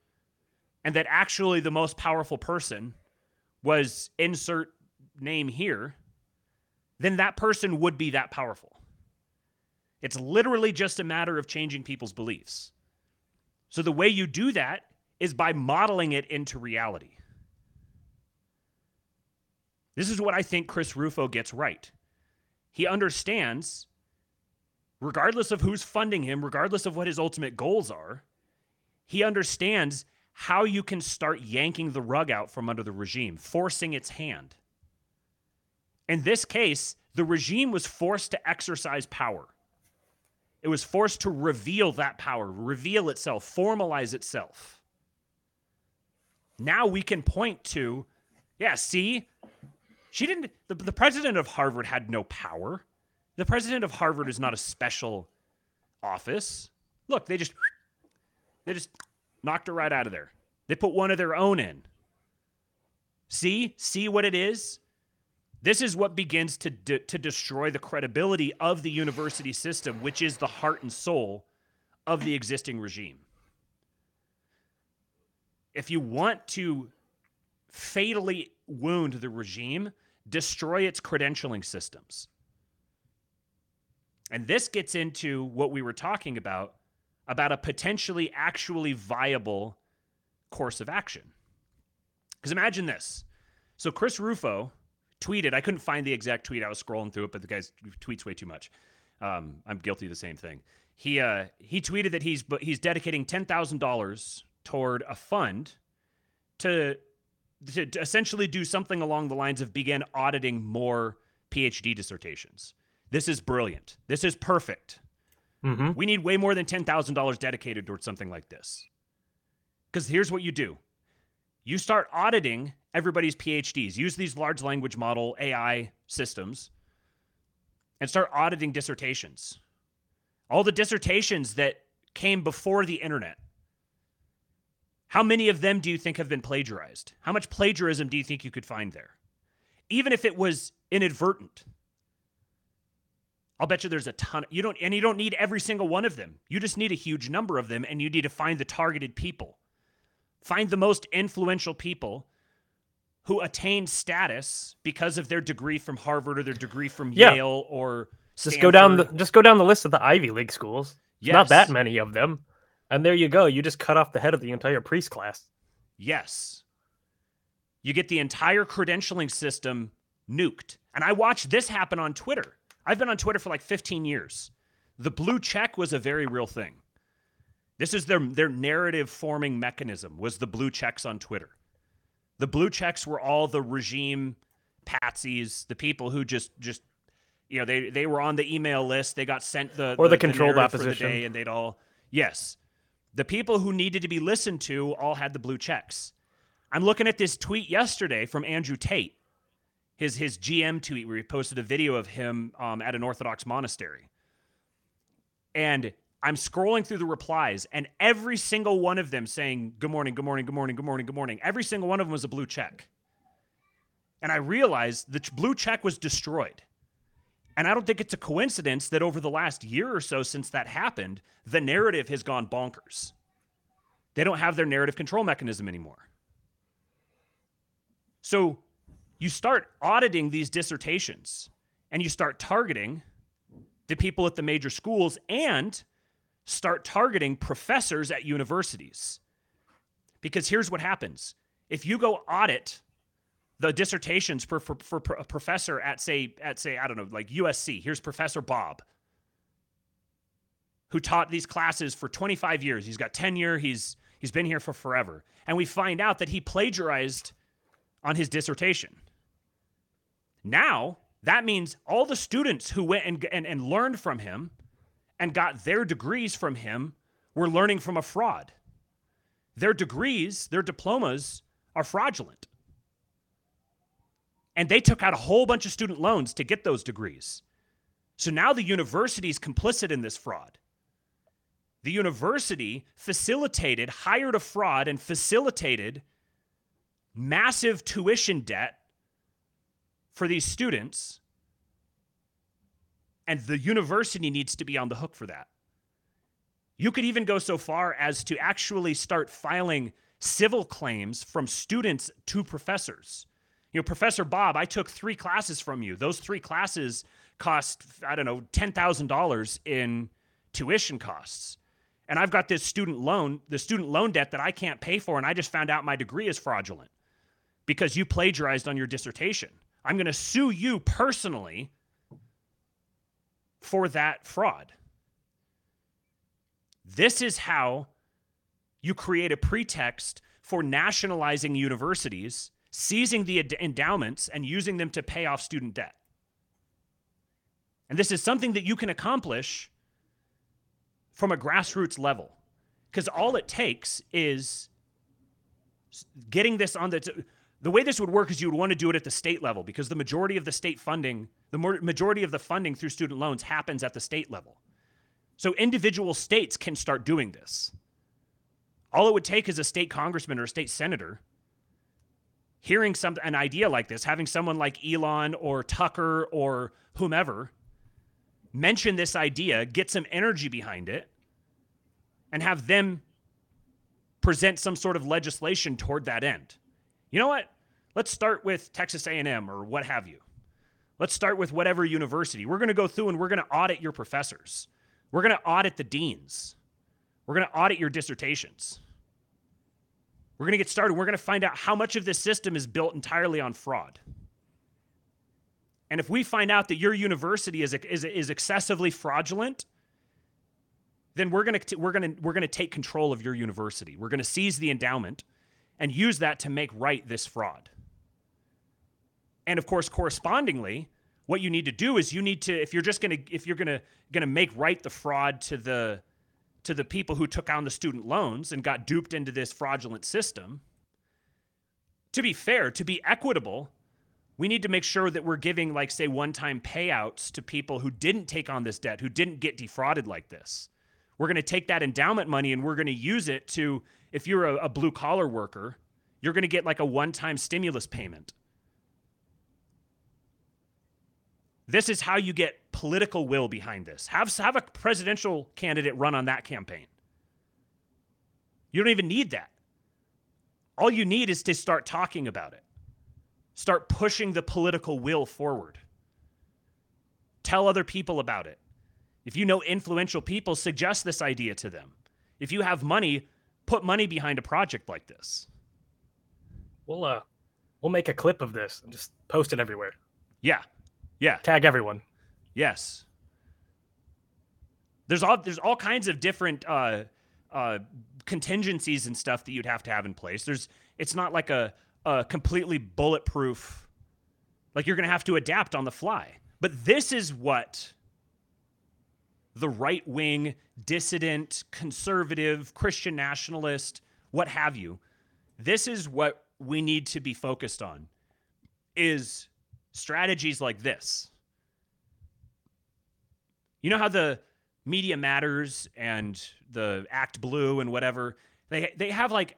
and that actually the most powerful person was insert name here, then that person would be that powerful. It's literally just a matter of changing people's beliefs. So the way you do that is by modeling it into reality. This is what I think Chris Rufo gets right. He understands, regardless of who's funding him, regardless of what his ultimate goals are, he understands how you can start yanking the rug out from under the regime, forcing its hand. In this case, the regime was forced to exercise power. It was forced to reveal that power, reveal itself, formalize itself. Now we can point to, yeah, see, she didn't, the, the president of Harvard had no power. The president of Harvard is not a special office. Look, they just, they just knocked her right out of there. They put one of their own in. See, see what it is? This is what begins to, de- to destroy the credibility of the university system, which is the heart and soul of the existing regime. If you want to fatally wound the regime, destroy its credentialing systems. And this gets into what we were talking about about a potentially actually viable course of action. Because imagine this. So Chris Rufo tweeted, I couldn't find the exact tweet. I was scrolling through it, but the guy's tweets way too much. Um, I'm guilty of the same thing. He uh, he tweeted that he's he's dedicating ten thousand dollars toward a fund to, to to essentially do something along the lines of begin auditing more PhD dissertations. This is brilliant. This is perfect. Mm-hmm. We need way more than $10,000 dedicated towards something like this. Because here's what you do you start auditing everybody's PhDs, use these large language model AI systems, and start auditing dissertations. All the dissertations that came before the internet. How many of them do you think have been plagiarized? How much plagiarism do you think you could find there? Even if it was inadvertent. I'll bet you there's a ton. You don't, and you don't need every single one of them. You just need a huge number of them, and you need to find the targeted people. Find the most influential people who attain status because of their degree from Harvard or their degree from Yeah. Yale or Just go down the just go down the list of the Ivy League schools. yes. Not that many of them. And there you go. You just cut off the head of the entire priest class. Yes. You get the entire credentialing system nuked. And I watched this happen on Twitter. I've been on Twitter for like 15 years. The blue check was a very real thing. This is their their narrative forming mechanism was the blue checks on Twitter. The blue checks were all the regime patsies, the people who just just you know, they they were on the email list, they got sent the Or the controlled narrative for the opposition. day and they'd all Yes. The people who needed to be listened to all had the blue checks. I'm looking at this tweet yesterday from Andrew Tate, his his GM tweet where he posted a video of him um, at an Orthodox monastery, and I'm scrolling through the replies, and every single one of them saying "Good morning, good morning, good morning, good morning, good morning." Every single one of them was a blue check, and I realized the blue check was destroyed. And I don't think it's a coincidence that over the last year or so since that happened, the narrative has gone bonkers. They don't have their narrative control mechanism anymore. So you start auditing these dissertations and you start targeting the people at the major schools and start targeting professors at universities. Because here's what happens if you go audit the dissertations for, for, for a professor at say at say I don't know like USC. Here's Professor Bob, who taught these classes for 25 years. He's got tenure. He's he's been here for forever, and we find out that he plagiarized on his dissertation. Now that means all the students who went and, and, and learned from him and got their degrees from him were learning from a fraud. Their degrees, their diplomas are fraudulent. And they took out a whole bunch of student loans to get those degrees. So now the university is complicit in this fraud. The university facilitated, hired a fraud, and facilitated massive tuition debt for these students. And the university needs to be on the hook for that. You could even go so far as to actually start filing civil claims from students to professors You know, Professor Bob, I took three classes from you. Those three classes cost, I don't know, $10,000 in tuition costs. And I've got this student loan, the student loan debt that I can't pay for. And I just found out my degree is fraudulent because you plagiarized on your dissertation. I'm going to sue you personally for that fraud. This is how you create a pretext for nationalizing universities, seizing the endowments, and using them to pay off student debt. And this is something that you can accomplish from a grassroots level. Because all it takes is getting this on the. The way this would work is you would want to do it at the state level because the majority of the state funding, the majority of the funding through student loans happens at the state level. So individual states can start doing this. All it would take is a state congressman or a state senator hearing some an idea like this, having someone like Elon or Tucker or whomever mention this idea, get some energy behind it, and have them present some sort of legislation toward that end. You know what? Let's start with Texas A&M or what have you. Let's start with whatever university. We're going to go through and we're going to audit your professors. We're going to audit the deans. We're going to audit your dissertations. We're going to get started. We're going to find out how much of this system is built entirely on fraud. And if we find out that your university is, is, is excessively fraudulent, then we're going to we're going to we're going to take control of your university. We're going to seize the endowment and use that to make right this fraud. And of course, correspondingly, what you need to do is you need to if you're just going to if you're going to going to make right the fraud to the to the people who took on the student loans and got duped into this fraudulent system, to be fair, to be equitable, we need to make sure that we're giving, like, say, one time payouts to people who didn't take on this debt, who didn't get defrauded like this. We're going to take that endowment money and we're going to use it to, if you're a, a blue collar worker, you're going to get like a one time stimulus payment. This is how you get political will behind this. Have, have a presidential candidate run on that campaign. You don't even need that. All you need is to start talking about it. Start pushing the political will forward. Tell other people about it. If you know influential people, suggest this idea to them. If you have money, put money behind a project like this. We'll uh we'll make a clip of this and just post it everywhere. Yeah. Yeah. Tag everyone. Yes. There's all there's all kinds of different uh uh contingencies and stuff that you'd have to have in place. There's it's not like a a completely bulletproof like you're going to have to adapt on the fly. But this is what the right wing, dissident, conservative, Christian nationalist, what have you, this is what we need to be focused on is strategies like this. You know how the Media Matters and the Act Blue and whatever, they they have like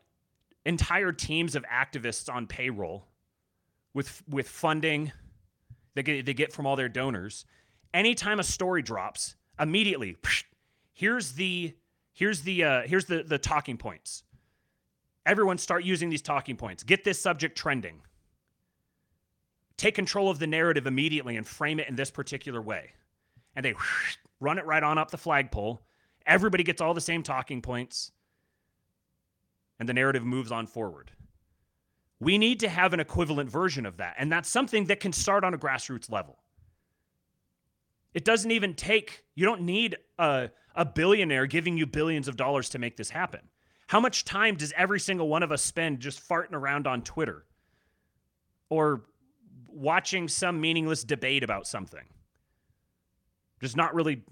entire teams of activists on payroll with with funding they get they get from all their donors. Anytime a story drops, immediately here's the here's the uh, here's the the talking points. Everyone start using these talking points. Get this subject trending. Take control of the narrative immediately and frame it in this particular way. And they <laughs> run it right on up the flagpole. Everybody gets all the same talking points and the narrative moves on forward. We need to have an equivalent version of that. And that's something that can start on a grassroots level. It doesn't even take, you don't need a, a billionaire giving you billions of dollars to make this happen. How much time does every single one of us spend just farting around on Twitter or watching some meaningless debate about something? Just not really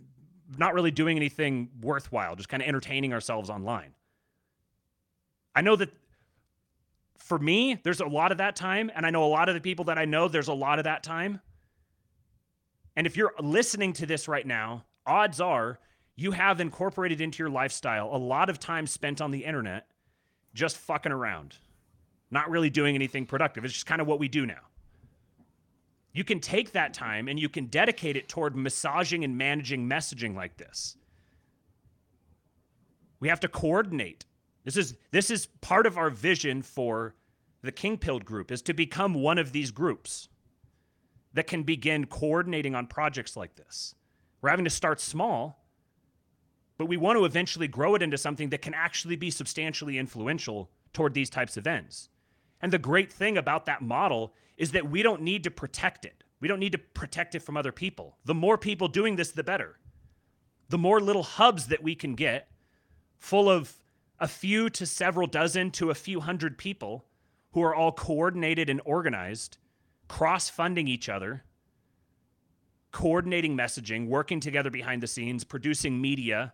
not really doing anything worthwhile, just kind of entertaining ourselves online. I know that for me, there's a lot of that time. And I know a lot of the people that I know, there's a lot of that time. And if you're listening to this right now, odds are you have incorporated into your lifestyle a lot of time spent on the internet just fucking around, not really doing anything productive. It's just kind of what we do now. You can take that time and you can dedicate it toward massaging and managing messaging like this. We have to coordinate this is this is part of our vision for the Kingpilled group, is to become one of these groups that can begin coordinating on projects like this. We're having to start small, but we want to eventually grow it into something that can actually be substantially influential toward these types of ends. And the great thing about that model is that we don't need to protect it. We don't need to protect it from other people. The more people doing this, the better. The more little hubs that we can get full of a few to several dozen to a few hundred people who are all coordinated and organized, cross funding each other, coordinating messaging, working together behind the scenes, producing media,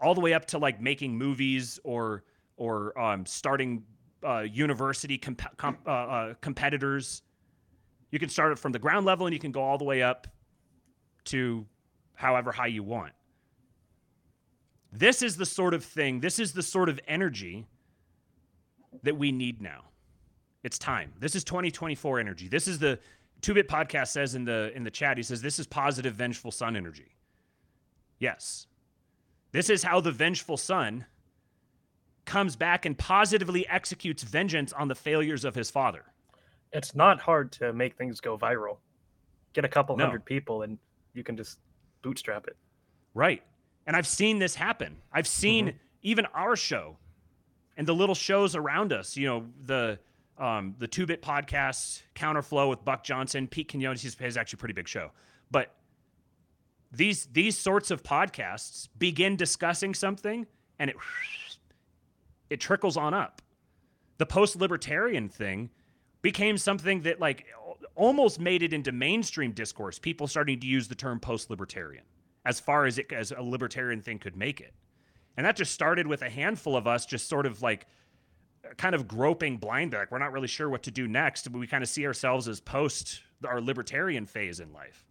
all the way up to like making movies or or um, starting uh, university comp- uh, uh, competitors. You can start it from the ground level and you can go all the way up to however high you want. This is the sort of thing, this is the sort of energy that we need now. It's time. This is 2024 energy. This is the Two Bit Podcast says in the in the chat. He says this is positive vengeful sun energy. Yes, this is how the vengeful son comes back and positively executes vengeance on the failures of his father. It's not hard to make things go viral. Get a couple No. hundred people and you can just bootstrap it. Right. And I've seen this happen. I've seen even our show and the little shows around us, you know, the um, the two bit podcast, Counterflow with Buck Johnson, Pete Quinones, he's, he's actually a pretty big show. But these these sorts of podcasts begin discussing something and it it trickles on up. The post libertarian thing became something that like almost made it into mainstream discourse. People starting to use the term post libertarian as far as it as a libertarian thing could make it. And that just started with a handful of us just sort of like kind of groping blindly. Like we're not really sure what to do next, but we kind of see ourselves as post our libertarian phase in life.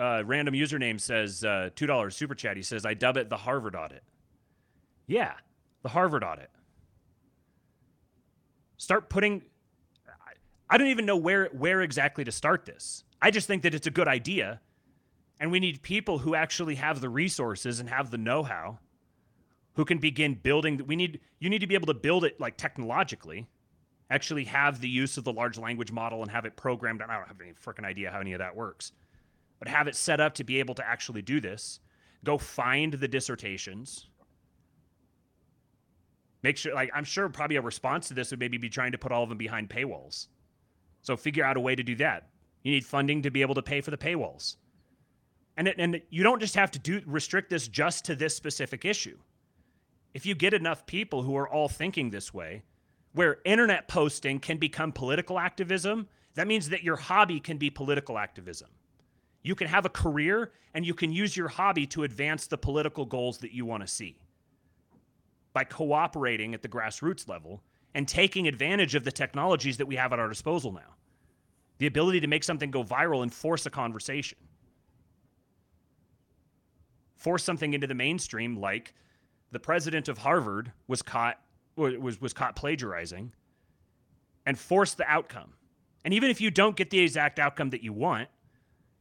Uh, random username says uh, two dollars super chat. He says I dub it the Harvard audit. Yeah, the Harvard audit. Start putting. I don't even know where where exactly to start this. I just think that it's a good idea, and we need people who actually have the resources and have the know-how, who can begin building. We need you need to be able to build it like technologically, actually have the use of the large language model and have it programmed. And I don't have any freaking idea how any of that works, but have it set up to be able to actually do this. Go find the dissertations. Make sure, like, I'm sure probably a response to this would maybe be trying to put all of them behind paywalls. So figure out a way to do that. You need funding to be able to pay for the paywalls. And it, and you don't just have to do restrict this just to this specific issue. If you get enough people who are all thinking this way, where internet posting can become political activism, that means that your hobby can be political activism. You can have a career and you can use your hobby to advance the political goals that you want to see by cooperating at the grassroots level and taking advantage of the technologies that we have at our disposal now. The ability to make something go viral and force a conversation. Force something into the mainstream like the president of Harvard was caught was was caught plagiarizing and force the outcome. And even if you don't get the exact outcome that you want,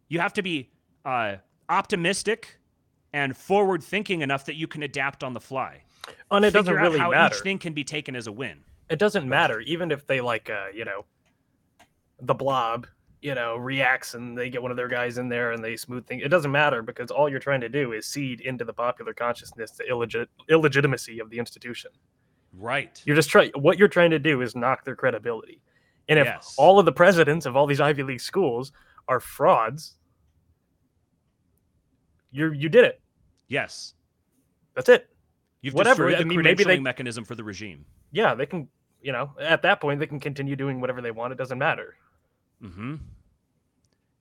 you have to be uh, optimistic and forward thinking enough that you can adapt on the fly And it doesn't figure out really how matter. each thing can be taken as a win. it doesn't matter even if they like uh you know the blob you know reacts and they get one of their guys in there and they smooth things it doesn't matter because all you're trying to do is seed into the popular consciousness the illegit- illegitimacy of the institution Right. you're just trying what you're trying to do is knock their credibility and if Yes. all of the presidents of all these ivy league schools are frauds you you did it Yes. that's it You've Whatever, destroyed I the mean, maybe they- credentialing mechanism for the regime. yeah they can you know at that point they can continue doing whatever they want it doesn't matter hmm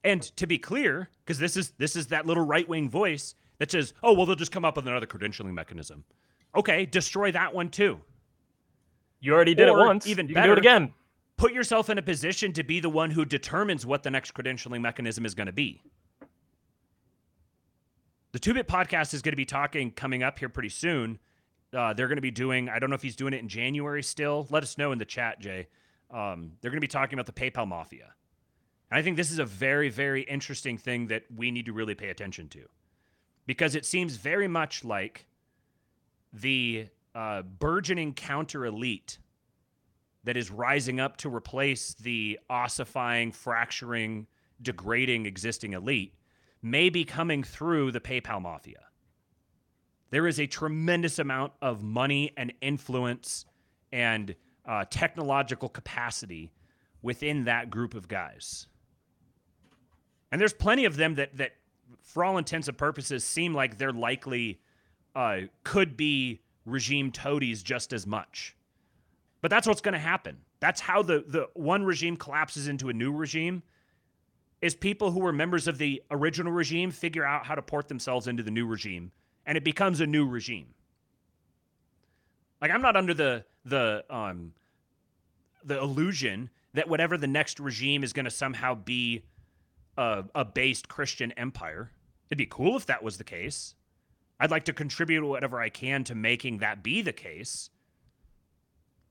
And to be clear, because this is this is that little right wing voice that says, "Oh, well, they'll just come up with another credentialing mechanism." Okay, destroy that one too. you already did Or it once even you can do it again Put yourself in a position to be the one who determines what the next credentialing mechanism is going to be. The Two Bit Podcast is going to be talking coming up here pretty soon. Uh, they're going to be doing. I don't know if he's doing it in January still. Let us know in the chat, Jay. Um, they're going to be talking about the PayPal mafia. And I think this is a very, very interesting thing that we need to really pay attention to, because it seems very much like the uh, burgeoning counter elite that is rising up to replace the ossifying, fracturing, degrading existing elite may be coming through the PayPal mafia. There is a tremendous amount of money and influence and uh, technological capacity within that group of guys. And there's plenty of them that, that for all intents and purposes, seem like they're likely uh, could be regime toadies just as much. But that's what's going to happen. That's how the, the one regime collapses into a new regime is people who were members of the original regime figure out how to port themselves into the new regime and it becomes a new regime. Like I'm not under the the um the illusion that whatever the next regime is going to somehow be a, a based Christian empire. It'd be cool if that was the case. I'd like to contribute whatever I can to making that be the case.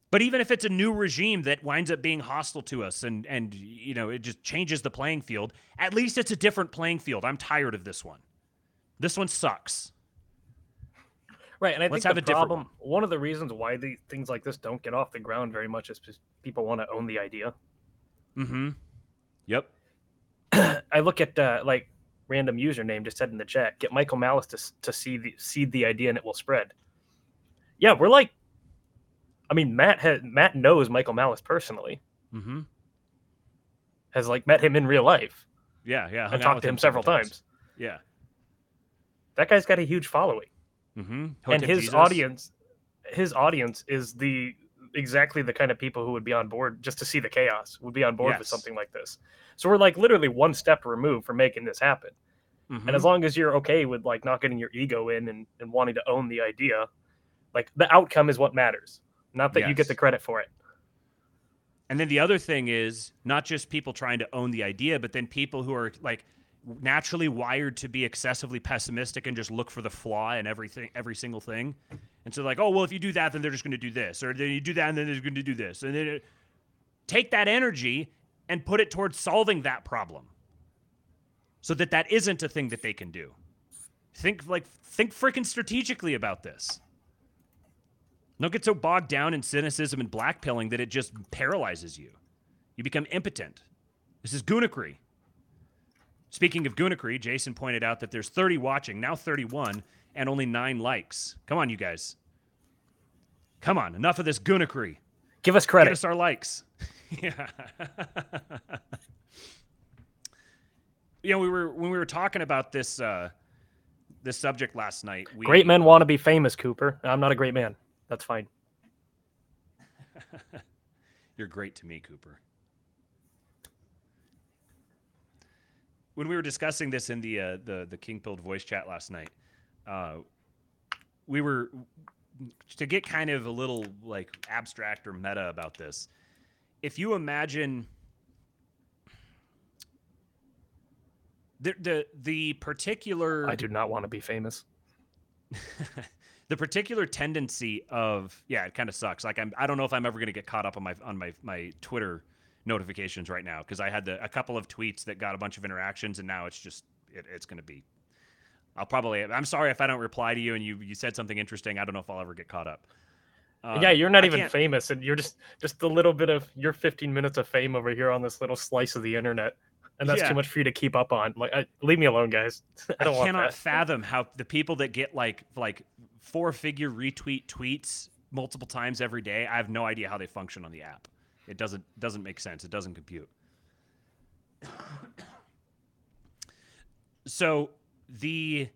But even if it's a new regime that winds up being hostile to us and and you know it just changes the playing field, at least it's a different playing field. I'm tired of this one. This one sucks. Right, and I Let's think have the a problem, one. of the reasons why the things like this don't get off the ground very much is because people want to own the idea. Mm-hmm. Yep. <clears throat> I look at uh, like random username just said in the chat, get Michael Malice to to see the seed the idea and it will spread. Yeah, we're like, I mean, Matt has Matt knows Michael Malice personally, Mm-hmm. has like met him in real life Yeah, yeah. and talked to him several times. Yeah. That guy's got a huge following. Mm-hmm. and his audience his audience is the exactly the kind of people who would be on board just to see the chaos would be on board with something like this so we're like literally one step removed from making this happen Mm-hmm. and as long as you're okay with like not getting your ego in and, and wanting to own the idea like the outcome is what matters not that you get the credit for it And then the other thing is not just people trying to own the idea, but then people who are like naturally wired to be excessively pessimistic and just look for the flaw in everything, every single thing. And so, like, oh, well, if you do that, then they're just going to do this, or then you do that, and then they're going to do this, and then it, take that energy and put it towards solving that problem, so that that isn't a thing that they can do. Think like think freaking strategically about this. Don't get so bogged down in cynicism and blackpilling that it just paralyzes you. You become impotent. This is Gunakri. Speaking of Gunakri, Jason pointed out that there's 30 watching, now 31, and only nine likes. Come on, you guys. Come on, enough of this Gunakri. give us credit. Give us our likes. <laughs> yeah. <laughs> you know, we were when we were talking about this uh this subject last night. We, great men want to be famous cooper i'm not a great man that's fine <laughs> You're great to me, Cooper. When we were discussing this in the uh, the the Kingpilled voice chat last night, uh, we were to get kind of a little like abstract or meta about this. If you imagine the the the particular i do not want to be famous <laughs> the particular tendency of yeah, it kind of sucks. Like I'm I don't know if I'm ever going to get caught up on my on my my Twitter notifications right now because I had the, a couple of tweets that got a bunch of interactions and now it's just it, it's going to be. I'll probably I'm sorry if I don't reply to you and you you said something interesting. I don't know if I'll ever get caught up. Um, yeah you're not I even can't- famous and you're just just a little bit of your 15 minutes of fame over here on this little slice of the internet and that's Yeah. too much for you to keep up on like I, leave me alone guys <laughs> i I cannot <laughs> fathom how the people that get like like four figure retweet tweets multiple times every day. I have no idea how they function on the app. It doesn't doesn't make sense. It doesn't compute. so the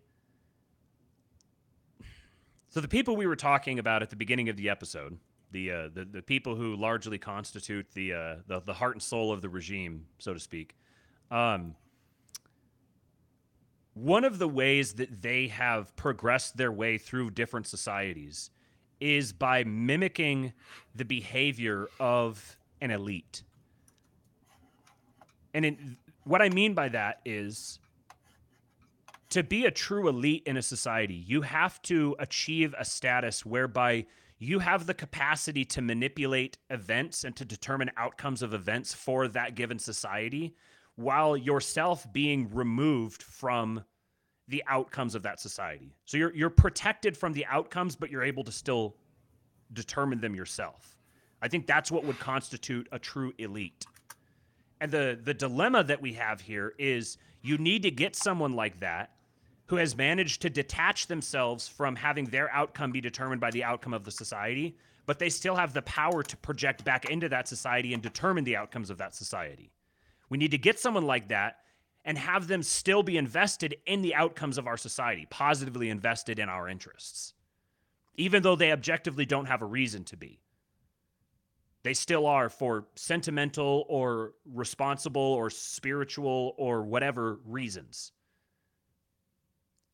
so the people we were talking about at the beginning of the episode, the uh, the the people who largely constitute the uh, the the heart and soul of the regime, so to speak. Um, one of the ways that they have progressed their way through different societies is by mimicking the behavior of an elite. And what I mean by that is to be a true elite in a society, you have to achieve a status whereby you have the capacity to manipulate events and to determine outcomes of events for that given society while yourself being removed from the outcomes of that society. So you're you're protected from the outcomes, but you're able to still determine them yourself. I think that's what would constitute a true elite. And the the dilemma that we have here is you need to get someone like that who has managed to detach themselves from having their outcome be determined by the outcome of the society, but they still have the power to project back into that society and determine the outcomes of that society. We need to get someone like that and have them still be invested in the outcomes of our society, positively invested in our interests, even though they objectively don't have a reason to be. They still are for sentimental or responsible or spiritual or whatever reasons.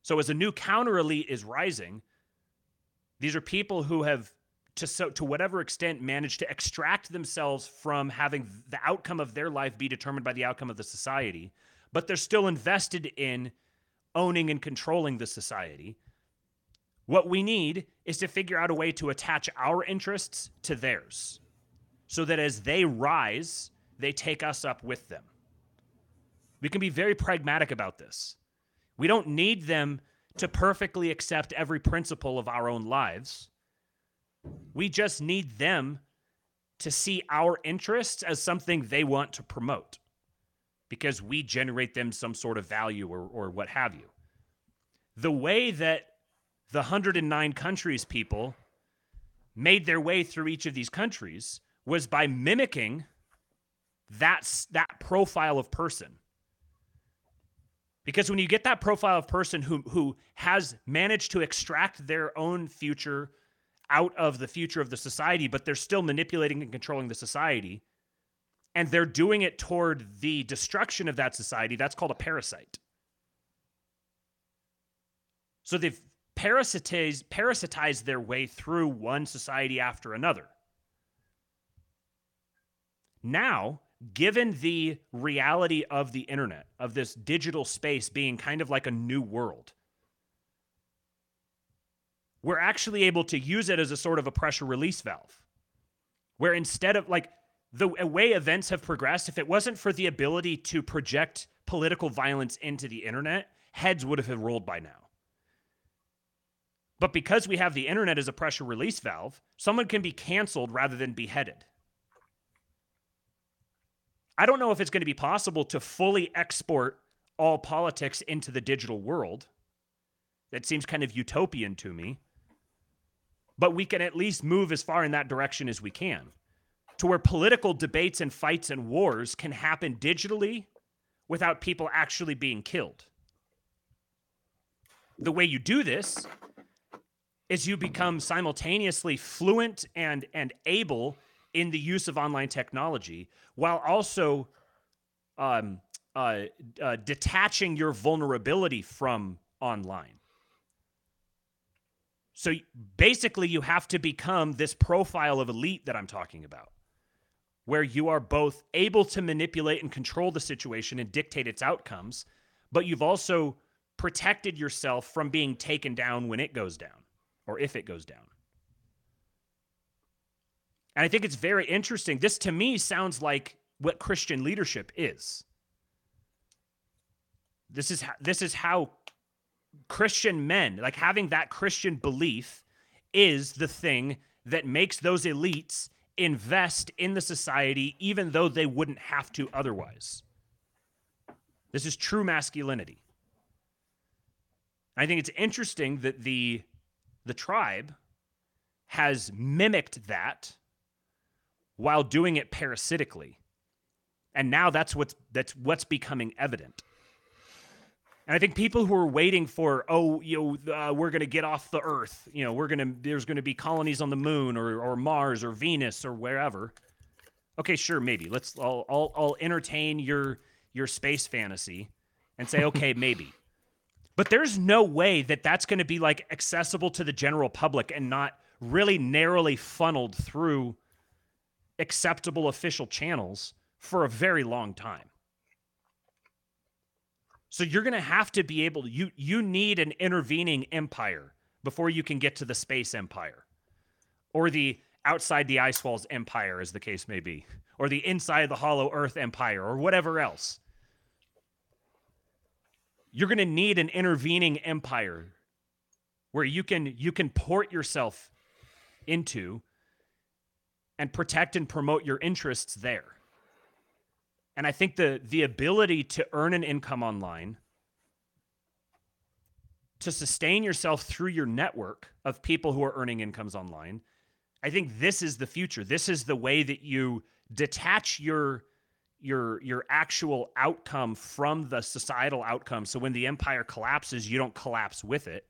So, as a new counter elite is rising, these are people who have, to so to whatever extent, manage to extract themselves from having the outcome of their life be determined by the outcome of the society but they're still invested in owning and controlling the society. What we need is to figure out a way to attach our interests to theirs so that as they rise, they take us up with them. We can be very pragmatic about this. We don't need them to perfectly accept every principle of our own lives. We just need them to see our interests as something they want to promote because we generate them some sort of value or, or what have you. The way that the 109 countries people made their way through each of these countries was by mimicking that, that profile of person. Because when you get that profile of person who, who has managed to extract their own future out of the future of the society, but they're still manipulating and controlling the society, and they're doing it toward the destruction of that society, that's called a parasite. So they've parasitized, parasitized their way through one society after another. Now, given the reality of the internet, of this digital space being kind of like a new world, we're actually able to use it as a sort of a pressure release valve. Where instead of like the way events have progressed, if it wasn't for the ability to project political violence into the internet, heads would have rolled by now. But because we have the internet as a pressure release valve, someone can be canceled rather than beheaded. I don't know if it's going to be possible to fully export all politics into the digital world. That seems kind of utopian to me. But we can at least move as far in that direction as we can to where political debates and fights and wars can happen digitally without people actually being killed. The way you do this is you become simultaneously fluent and and able in the use of online technology while also um, uh, uh, detaching your vulnerability from online. So basically, you have to become this profile of elite that I'm talking about where you are both able to manipulate and control the situation and dictate its outcomes, but you've also protected yourself from being taken down when it goes down or if it goes down. And I think it's very interesting. This to me sounds like what Christian leadership is. This is how, this is how Christian men, like having that Christian belief is the thing that makes those elites invest in the society even though they wouldn't have to otherwise. This is true masculinity. I think it's interesting that the the tribe has mimicked that while doing it parasitically. And now that's what's that's what's becoming evident. And I think people who are waiting for, oh, you know, uh, we're going to get off the Earth, you know, we're going to, there's going to be colonies on the moon or, or Mars or Venus or wherever. Okay, sure, maybe. Let's, I'll, I'll, I'll entertain your, your space fantasy and say, okay, <laughs> maybe. But there's no way that that's going to be like accessible to the general public and not really narrowly funneled through acceptable official channels for a very long time. So you're going to have to be able to you you need an intervening empire before you can get to the space empire or the outside the ice walls empire as the case may be or the inside the hollow earth empire or whatever else. you're going to need an intervening empire where you can you can port yourself into and protect and promote your interests there. And I think the the ability to earn an income online to sustain yourself through your network of people who are earning incomes online, I think this is the future. This is the way that you detach your your your actual outcome from the societal outcome. So when the empire collapses, you don't collapse with it.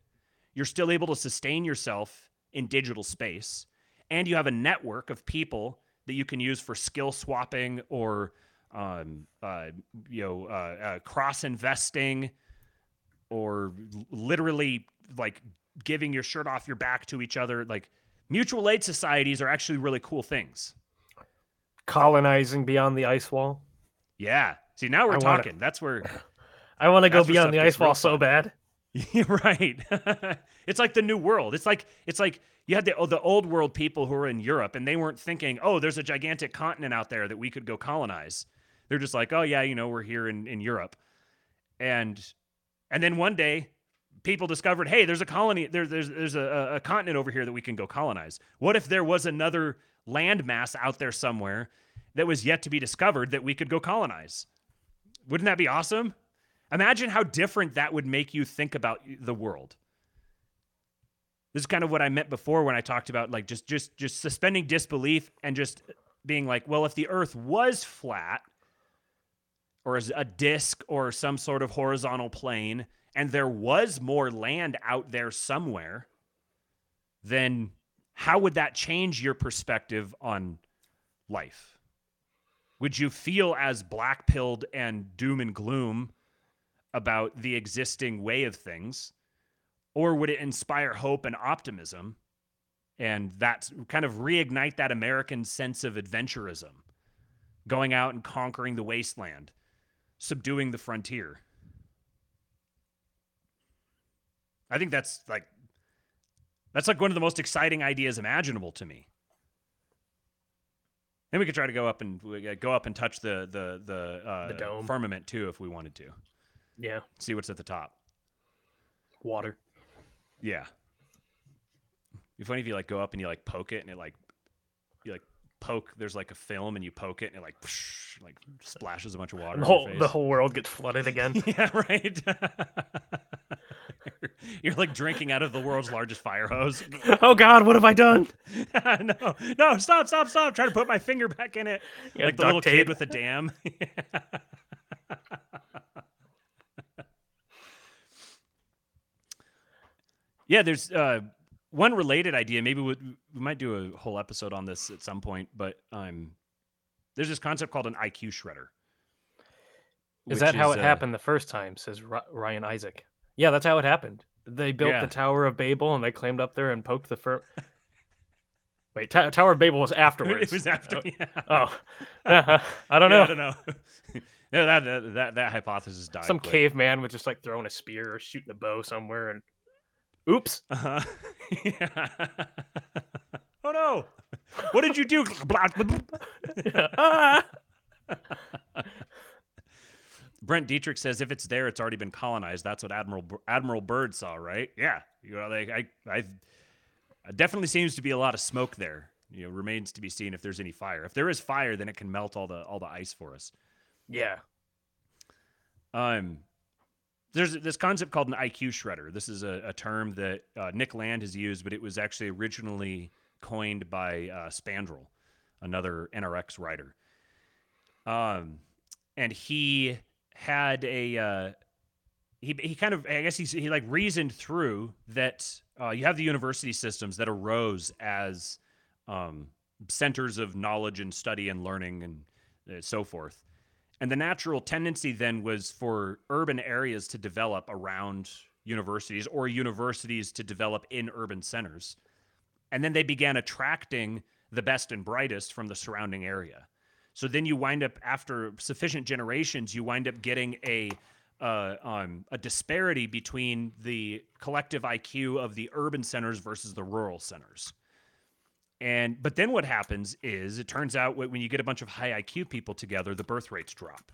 You're still able to sustain yourself in digital space, and you have a network of people that you can use for skill swapping or um, uh, you know uh, uh, cross investing or literally like giving your shirt off your back to each other. Like mutual aid societies are actually really cool things. Colonizing beyond the ice wall. Yeah. See, now we're I wanna- talking. That's where <laughs> I want to go beyond the ice wall so fun. bad. <laughs> right. <laughs> it's like the new world. It's like it's like you had the oh, the old world people who were in Europe and they weren't thinking, "Oh, there's a gigantic continent out there that we could go colonize." They're just like, "Oh yeah, you know, we're here in in Europe." And and then one day people discovered, "Hey, there's a colony there, there's there's a, a continent over here that we can go colonize." What if there was another landmass out there somewhere that was yet to be discovered that we could go colonize? Wouldn't that be awesome? Imagine how different that would make you think about the world. This is kind of what I meant before when I talked about like just just just suspending disbelief and just being like, well, if the earth was flat or a disc or some sort of horizontal plane and there was more land out there somewhere, then how would that change your perspective on life? Would you feel as black pilled and doom and gloom about the existing way of things? Or would it inspire hope and optimism and that's kind of reignite that American sense of adventurism, going out and conquering the wasteland, subduing the frontier? I think that's like that's like one of the most exciting ideas imaginable to me. Then we could try to go up and uh, go up and touch the the the, uh, The dome. firmament too if we wanted to. Yeah. See what's at the top. Water. Yeah. Be funny if you like go up and you like poke it and it like you like poke. There's like a film and you poke it and it like like splashes a bunch of water. The whole, the whole world gets flooded again. <laughs> yeah, right. <laughs> You're like drinking out of the world's largest fire hose. <laughs> oh God, what have I done? no, no, stop, stop, stop! Trying to put my finger back in it, Yeah, like the little kid with the dam. yeah, there's uh, one related idea. Maybe we, we might do a whole episode on this at some point. But um, there's this concept called an IQ shredder. Is that how it uh, happened the first time? Says Ry- Ryan Isaac. Yeah, that's how it happened. They built Yeah. the Tower of Babel and they climbed up there and poked the fir. <laughs> Wait, Ta- Tower of Babel was <laughs> afterwards. It was after. Oh, yeah. <laughs> Oh, I don't Yeah, know. I don't know. yeah, that, that that that hypothesis died. Some quick. caveman was just like throwing a spear or shooting a bow somewhere, and oops. Uh-huh. <laughs> yeah. <laughs> oh no! What did you do? Ah! <laughs> Brent Dietrich says if it's there, it's already been colonized. That's what Admiral B- Admiral Byrd saw, right? Yeah, you know, like I, I, it definitely seems to be a lot of smoke there. You know, remains to be seen if there's any fire. If there is fire, then it can melt all the all the ice for us. Yeah. Um, there's this concept called an IQ shredder. This is a, a term that uh, Nick Land has used, but it was actually originally coined by uh, Spandrell, another NRX writer. Um, and he had a uh, he he kind of I guess he's he like reasoned through that uh, you have the university systems that arose as um, centers of knowledge and study and learning and uh, so forth. And the natural tendency then was for urban areas to develop around universities or universities to develop in urban centers. And then they began attracting the best and brightest from the surrounding area. So then you wind up, after sufficient generations, you wind up getting a uh, um, a disparity between the collective IQ of the urban centers versus the rural centers. And but then what happens is it turns out when you get a bunch of high IQ people together, the birth rates drop.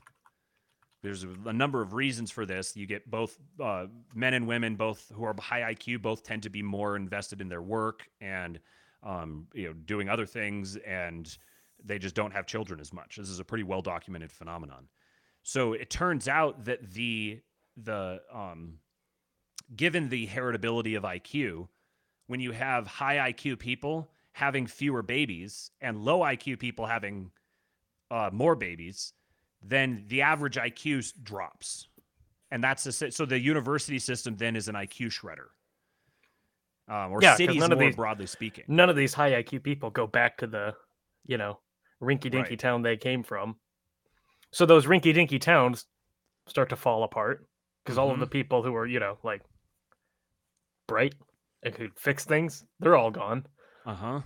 there's a, number of reasons for this. You get both uh, men and women, both who are high IQ, both tend to be more invested in their work and um, you know doing other things, and they just don't have children as much. This is a pretty well documented phenomenon. So it turns out that the the um, given the heritability of IQ, when you have high IQ people having fewer babies and low IQ people having uh, more babies, then the average IQ drops. And that's the so the university system then is an IQ shredder. Um, or Yeah, cities none of more these- broadly speaking. None of these high IQ people go back to the, you know, rinky dinky Right. town they came from. So those rinky dinky towns start to fall apart because all of the people who are, you know, like bright and could fix things, they're all gone. Uh huh.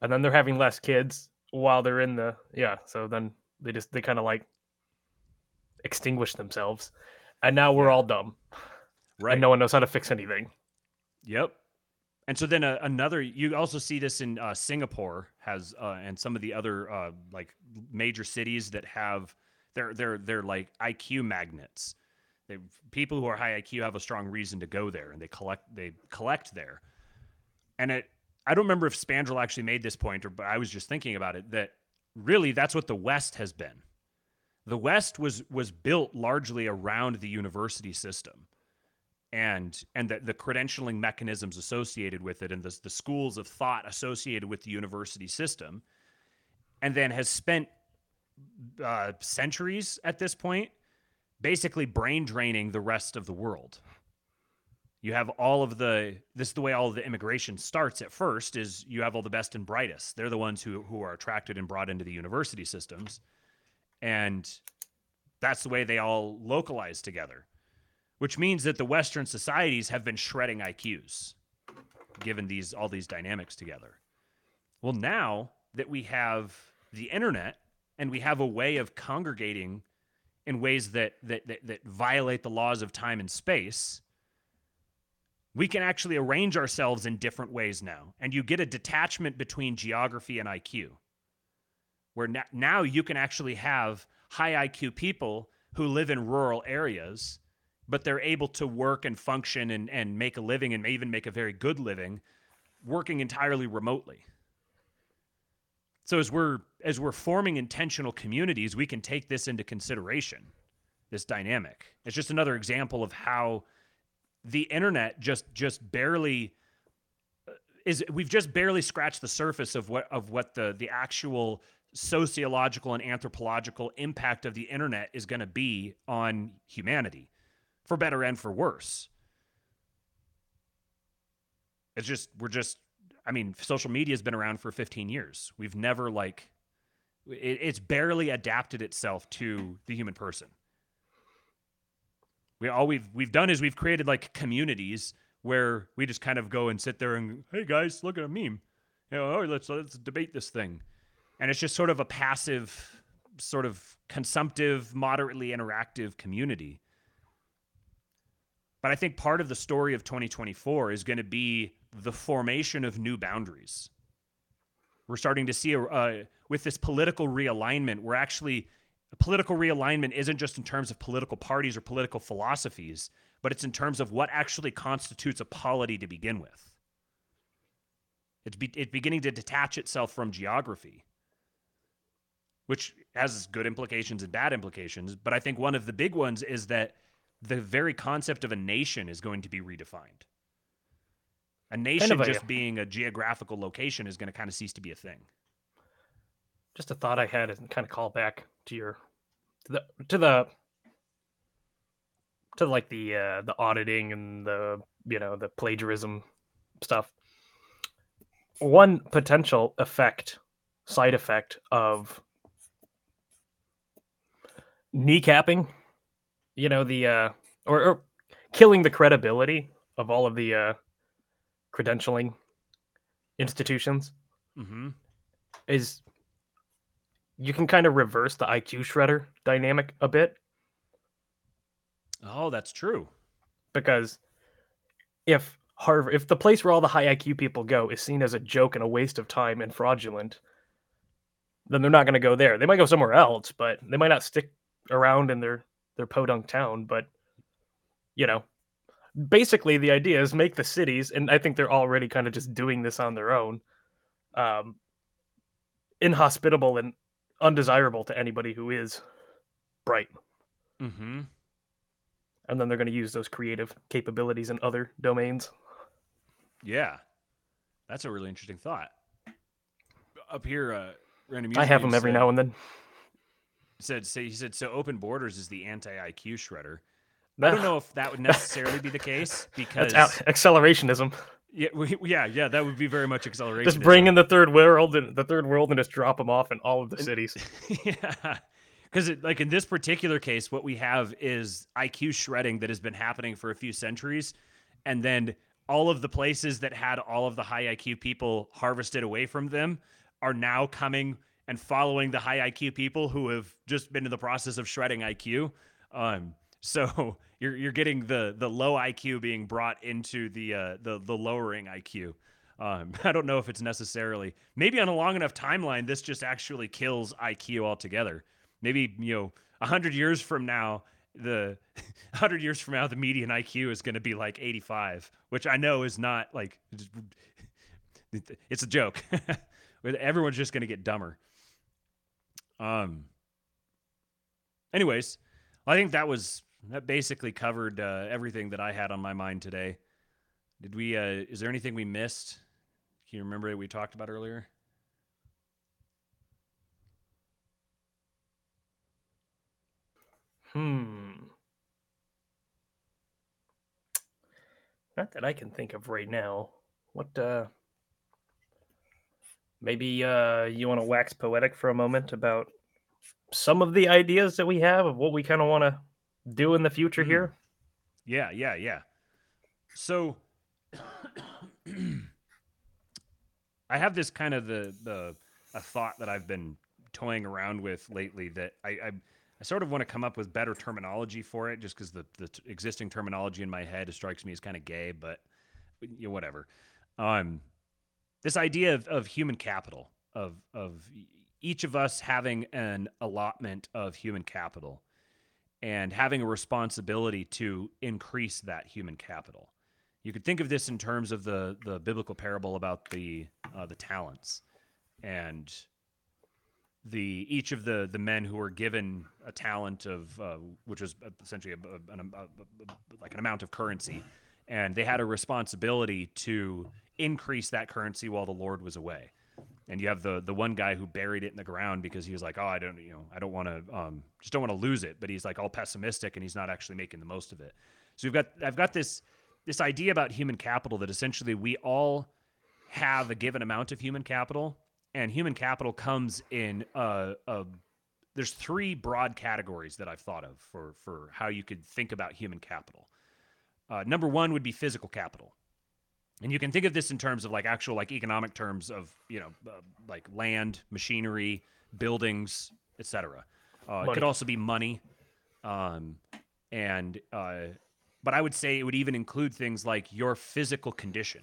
And then they're having less kids while they're in the, yeah. So then they just, they kind of like extinguish themselves. And now we're all dumb. Right. And no one knows how to fix anything. Yep. And so then uh, another, you also see this in uh, Singapore has, uh, and some of the other uh, like major cities that have, they're they're they're like IQ magnets. They people who are high IQ have a strong reason to go there, and they collect they collect there. And it, I don't remember if Spandrell actually made this point, or but I was just thinking about it that really that's what the West has been. The West was was built largely around the university system and and the, the credentialing mechanisms associated with it and the, the schools of thought associated with the university system and then has spent uh, centuries at this point basically brain draining the rest of the world you have all of the this is the way all of the immigration starts at first is you have all the best and brightest they're the ones who, who are attracted and brought into the university systems and that's the way they all localize together which means that the Western societies have been shredding IQs, given these all these dynamics together. Well, now that we have the internet and we have a way of congregating in ways that that that, that violate the laws of time and space, we can actually arrange ourselves in different ways now, and you get a detachment between geography and IQ, where now you can actually have high IQ people who live in rural areas but they're able to work and function and, and make a living and even make a very good living working entirely remotely. So as we're as we're forming intentional communities we can take this into consideration this dynamic. It's just another example of how the internet just just barely uh, is we've just barely scratched the surface of what of what the the actual sociological and anthropological impact of the internet is going to be on humanity for better and for worse. It's just we're just I mean, social media has been around for 15 years. We've never like it, it's barely adapted itself to the human person. We all we've we've done is we've created like communities where we just kind of go and sit there and hey guys, look at a meme. You know, oh, let's let's debate this thing. And it's just sort of a passive sort of consumptive, moderately interactive community. But I think part of the story of 2024 is going to be the formation of new boundaries. We're starting to see, a, uh, with this political realignment, we're actually, political realignment isn't just in terms of political parties or political philosophies, but it's in terms of what actually constitutes a polity to begin with. It's, be, it's beginning to detach itself from geography, which has good implications and bad implications. But I think one of the big ones is that the very concept of a nation is going to be redefined. A nation a- just being a geographical location is going to kind of cease to be a thing. Just a thought I had and kind of call back to your to the to the to like the uh the auditing and the you know the plagiarism stuff. One potential effect, side effect of kneecapping, you know, the uh or, or killing the credibility of all of the uh credentialing institutions Mm-hmm. is you can kind of reverse the IQ shredder dynamic a bit Oh, that's true. because if Harvard, if the place where all the high IQ people go is seen as a joke and a waste of time and fraudulent, then they're not going to go there. They might go somewhere else, but they might not stick around in their their podunk town, but you know, basically the idea is make the cities, and I think they're already kind of just doing this on their own, um, inhospitable and undesirable to anybody who is bright. Mm-hmm. And then they're going to use those creative capabilities in other domains. Yeah, that's a really interesting thought. Up here, uh, random. I have them every said- now and then. Said, say, he said, so open borders is the anti IQ shredder. I don't <sighs> know if that would necessarily be the case because That's out- accelerationism. Yeah, we, <laughs> yeah, yeah, that would be very much acceleration. Just bring in the third world and the third world and just drop them off in all of the cities. <laughs> yeah. Because, like in this particular case, what we have is IQ shredding that has been happening for a few centuries. And then all of the places that had all of the high IQ people harvested away from them are now coming and following the high IQ people who have just been in the process of shredding IQ. Um, so <laughs> you're you're getting the the low IQ being brought into the uh, the the lowering IQ. Um, <laughs> I don't know if it's necessarily maybe on a long enough timeline this just actually kills IQ altogether. Maybe you know hundred years from now the <laughs> hundred years from now the median IQ is going to be like 85, which I know is not like it's a joke. Everyone's just going to get dumber. Um. Anyways, I think that was that basically covered uh, everything that I had on my mind today. Did we? Uh, is there anything we missed? Can you remember that we talked about earlier? Hmm. Not that I can think of right now. What uh maybe uh you want to wax poetic for a moment about some of the ideas that we have of what we kind of want to do in the future Hmm. here? Yeah, yeah, yeah. So <clears throat> I have this kind of the the a thought that I've been toying around with lately that I I, I sort of want to come up with better terminology for it just because the the t- existing terminology in my head strikes me as kind of gay, but you know, whatever. Um, this idea of, of human capital of of each of us having an allotment of human capital and having a responsibility to increase that human capital. You could think of this in terms of the the biblical parable about the uh, the talents and the each of the the men who were given a talent of uh, which was essentially a, a- a- like an amount of currency and they had a responsibility to increase that currency while the lord was away and you have the the one guy who buried it in the ground because he was like oh i don't you know i don't want to um, just don't want to lose it. But he's like all pessimistic and he's not actually making the most of it. So we've got i've got this this idea about human capital that essentially we all have a given amount of human capital and human capital comes in a, a there's three broad categories that i've thought of for for how you could think about human capital. Uh, number one would be physical capital and you can think of this in terms of like actual like economic terms of you know uh, like land machinery buildings etc uh, it could also be money. Um, and uh, but i would say it would even include things like your physical condition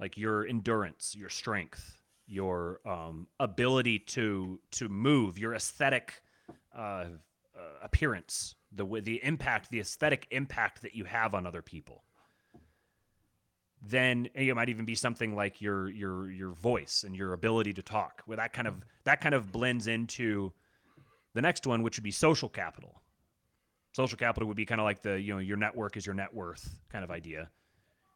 like your endurance your strength your um, ability to to move your aesthetic uh, uh, appearance the the impact the aesthetic impact that you have on other people then it might even be something like your your your voice and your ability to talk where that kind of that kind of blends into the next one which would be social capital. Social capital would be kind of like the you know your network is your net worth kind of idea.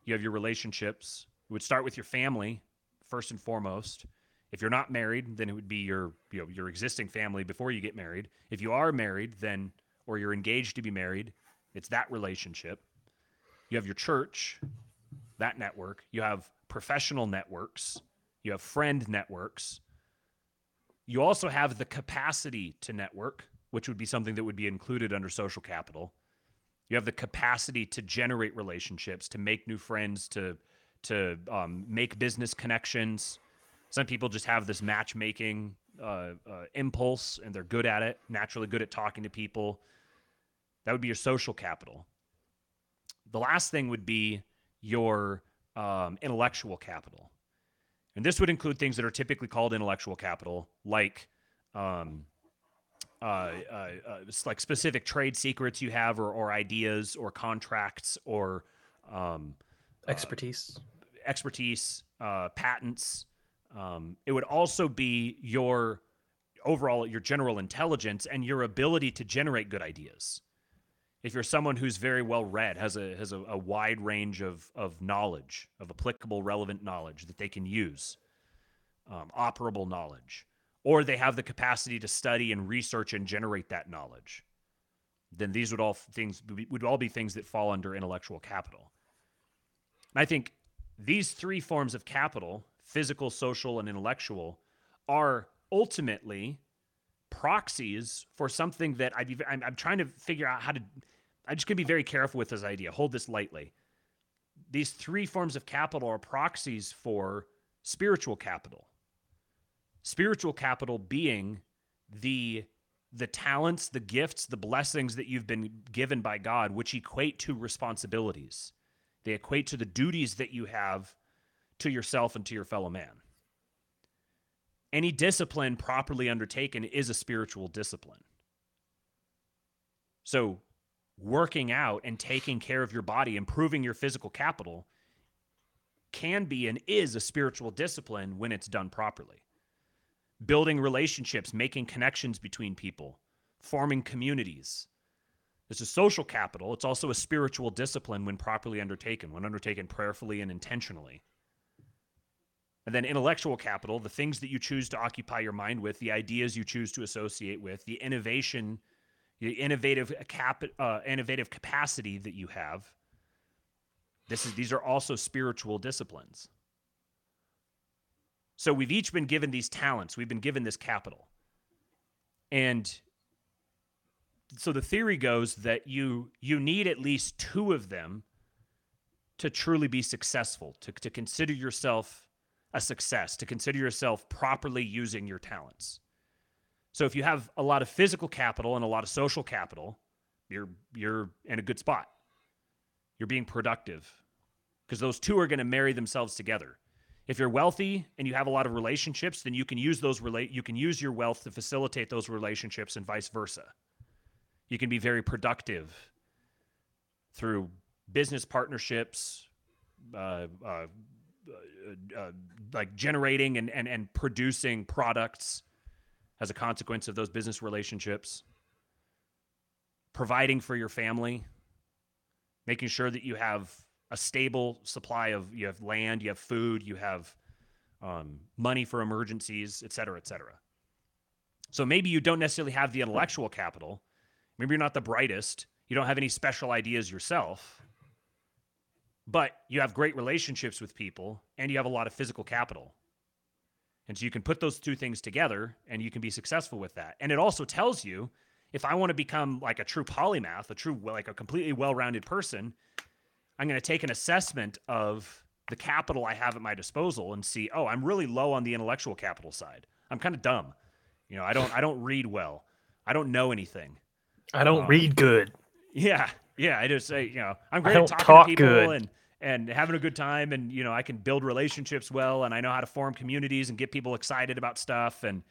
You have your relationships it would start with your family first and foremost. If you're not married then it would be your you know your existing family before you get married. If you are married then or you're engaged to be married it's that relationship. You have your church that network. You have professional networks. You have friend networks. You also have the capacity to network which would be something that would be included under social capital. You have the capacity to generate relationships to make new friends to to um, make business connections. Some people just have this matchmaking uh, uh, impulse and they're good at it naturally good at talking to people. That would be your social capital. The last thing would be your um, intellectual capital and this would include things that are typically called intellectual capital like um, uh, uh, uh, like specific trade secrets you have, or, or ideas, or contracts, or um, uh, Expertise. expertise, uh, patents. Um, it would also be your overall your general intelligence and your ability to generate good ideas. If you're someone who's very well read, has a has a, a wide range of of knowledge, of applicable, relevant knowledge that they can use, um, operable knowledge, or they have the capacity to study and research and generate that knowledge, then these would all things would all be things that fall under intellectual capital. And I think these three forms of capital physical, social, and intellectual are ultimately proxies for something that I'm, I'm trying to figure out how to. I'm just going to be very careful with this idea. Hold this lightly. These three forms of capital are proxies for spiritual capital. Spiritual capital being the the talents, the gifts, the blessings that you've been given by God, which equate to responsibilities. They equate to the duties that you have to yourself and to your fellow man. Any discipline properly undertaken is a spiritual discipline. So, working out and taking care of your body, improving your physical capital, can be and is a spiritual discipline when it's done properly. Building relationships, making connections between people, forming communities. It's a social capital. It's also a spiritual discipline when properly undertaken, when undertaken prayerfully and intentionally. And then intellectual capital, the things that you choose to occupy your mind with, the ideas you choose to associate with, the innovation, innovative cap, uh, innovative capacity that you have. This is these are also spiritual disciplines. So we've each been given these talents. We've been given this capital. And so the theory goes that you you need at least two of them to truly be successful to, to consider yourself a success to consider yourself properly using your talents so if you have a lot of physical capital and a lot of social capital you're you're in a good spot. You're being productive because those two are going to marry themselves together. If you're wealthy and you have a lot of relationships then you can use those relate you can use your wealth to facilitate those relationships and vice versa. You can be very productive through business partnerships, uh, uh, uh, uh, like generating and, and, and producing products as a consequence of those business relationships, providing for your family, making sure that you have a stable supply of you have land, you have food, you have um, money for emergencies, et cetera, et cetera. So maybe you don't necessarily have the intellectual capital. Maybe you're not the brightest. You don't have any special ideas yourself, but you have great relationships with people and you have a lot of physical capital. And so you can put those two things together and you can be successful with that. And it also tells you if I want to become like a true polymath, a true, like a completely well rounded person, I'm going to take an assessment of the capital I have at my disposal and see, oh, I'm really low on the intellectual capital side. I'm kind of dumb. You know, I don't I don't read well. I don't know anything. I don't Um, read good. Yeah, yeah. I just say, you know, I'm great at talking talk to people good. and and having a good time, and you know, I can build relationships well, and I know how to form communities and get people excited about stuff, and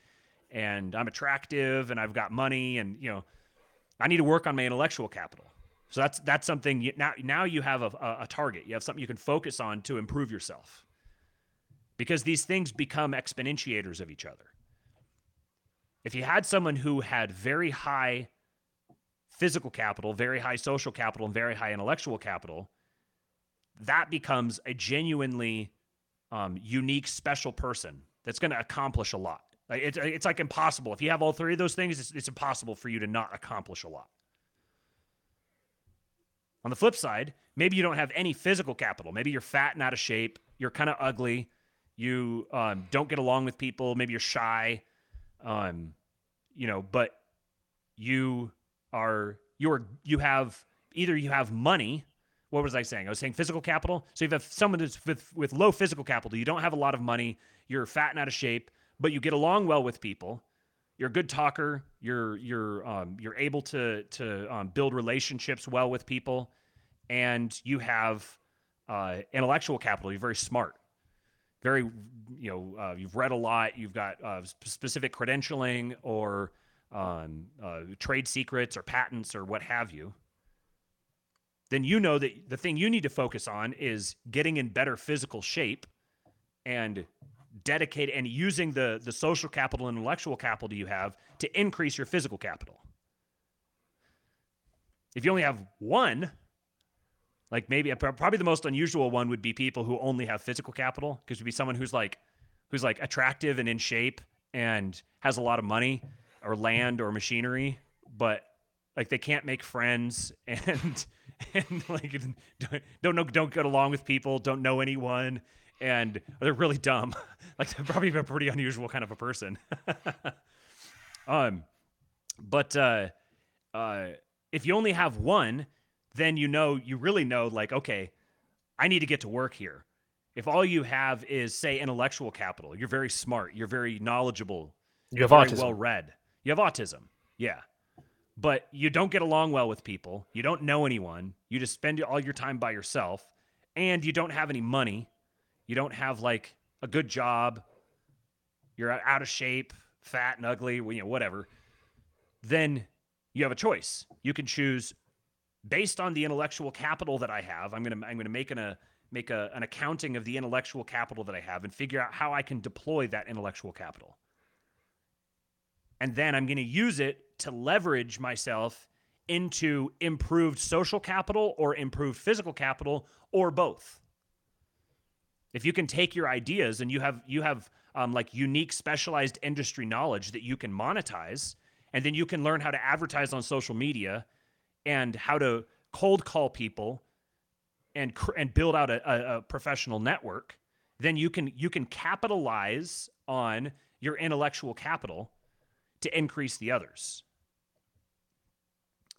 and I'm attractive, and I've got money, and you know, I need to work on my intellectual capital. So that's that's something you, now now you have a, a, a target. You have something you can focus on to improve yourself, because these things become exponentiators of each other. If you had someone who had very high physical capital, very high social capital, and very high intellectual capital, that becomes a genuinely um, unique, special person that's going to accomplish a lot. Like it's, it's like impossible. If you have all three of those things, it's, it's impossible for you to not accomplish a lot. On the flip side, maybe you don't have any physical capital. Maybe you're fat and out of shape. You're kind of ugly. You um, don't get along with people. Maybe you're shy. Um, you know, but you are you're you have either you have money. What was I saying? I was saying physical capital. So you have someone that's with with low physical capital. You don't have a lot of money. You're fat and out of shape, but you get along well with people. You're a good talker. You're you're um, you're able to to um, build relationships well with people, and you have uh, intellectual capital. You're very smart, very you know uh, you've read a lot. You've got uh, specific credentialing or um, uh, trade secrets or patents or what have you, then you know that the thing you need to focus on is getting in better physical shape and dedicate and using the the social capital and intellectual capital you have to increase your physical capital. If you only have one, like maybe uh, probably the most unusual one would be people who only have physical capital, because would be someone who's like who's like attractive and in shape and has a lot of money or land or machinery, but like they can't make friends <laughs> and <laughs> and like don't know don't get along with people, don't know anyone, and they're really dumb. <laughs> like they're probably a pretty unusual kind of a person. <laughs> um, but uh, uh, if you only have one, then you know you really know like okay, I need to get to work here. If all you have is say intellectual capital, you're very smart, you're very knowledgeable, you have autism. well read. You have autism. Yeah. But you don't get along well with people. You don't know anyone. You just spend all your time by yourself and you don't have any money. You don't have like a good job. You're out of shape, fat and ugly, you know, whatever. Then you have a choice. You can choose based on the intellectual capital that I have. I'm going to I'm going to make an a make a, an accounting of the intellectual capital that I have and figure out how I can deploy that intellectual capital and then I'm going to use it to leverage myself into improved social capital or improved physical capital or both. If you can take your ideas and you have you have um, like unique specialized industry knowledge that you can monetize, and then you can learn how to advertise on social media and how to cold call people and and build out a, a, a professional network, then you can you can capitalize on your intellectual capital to increase the others.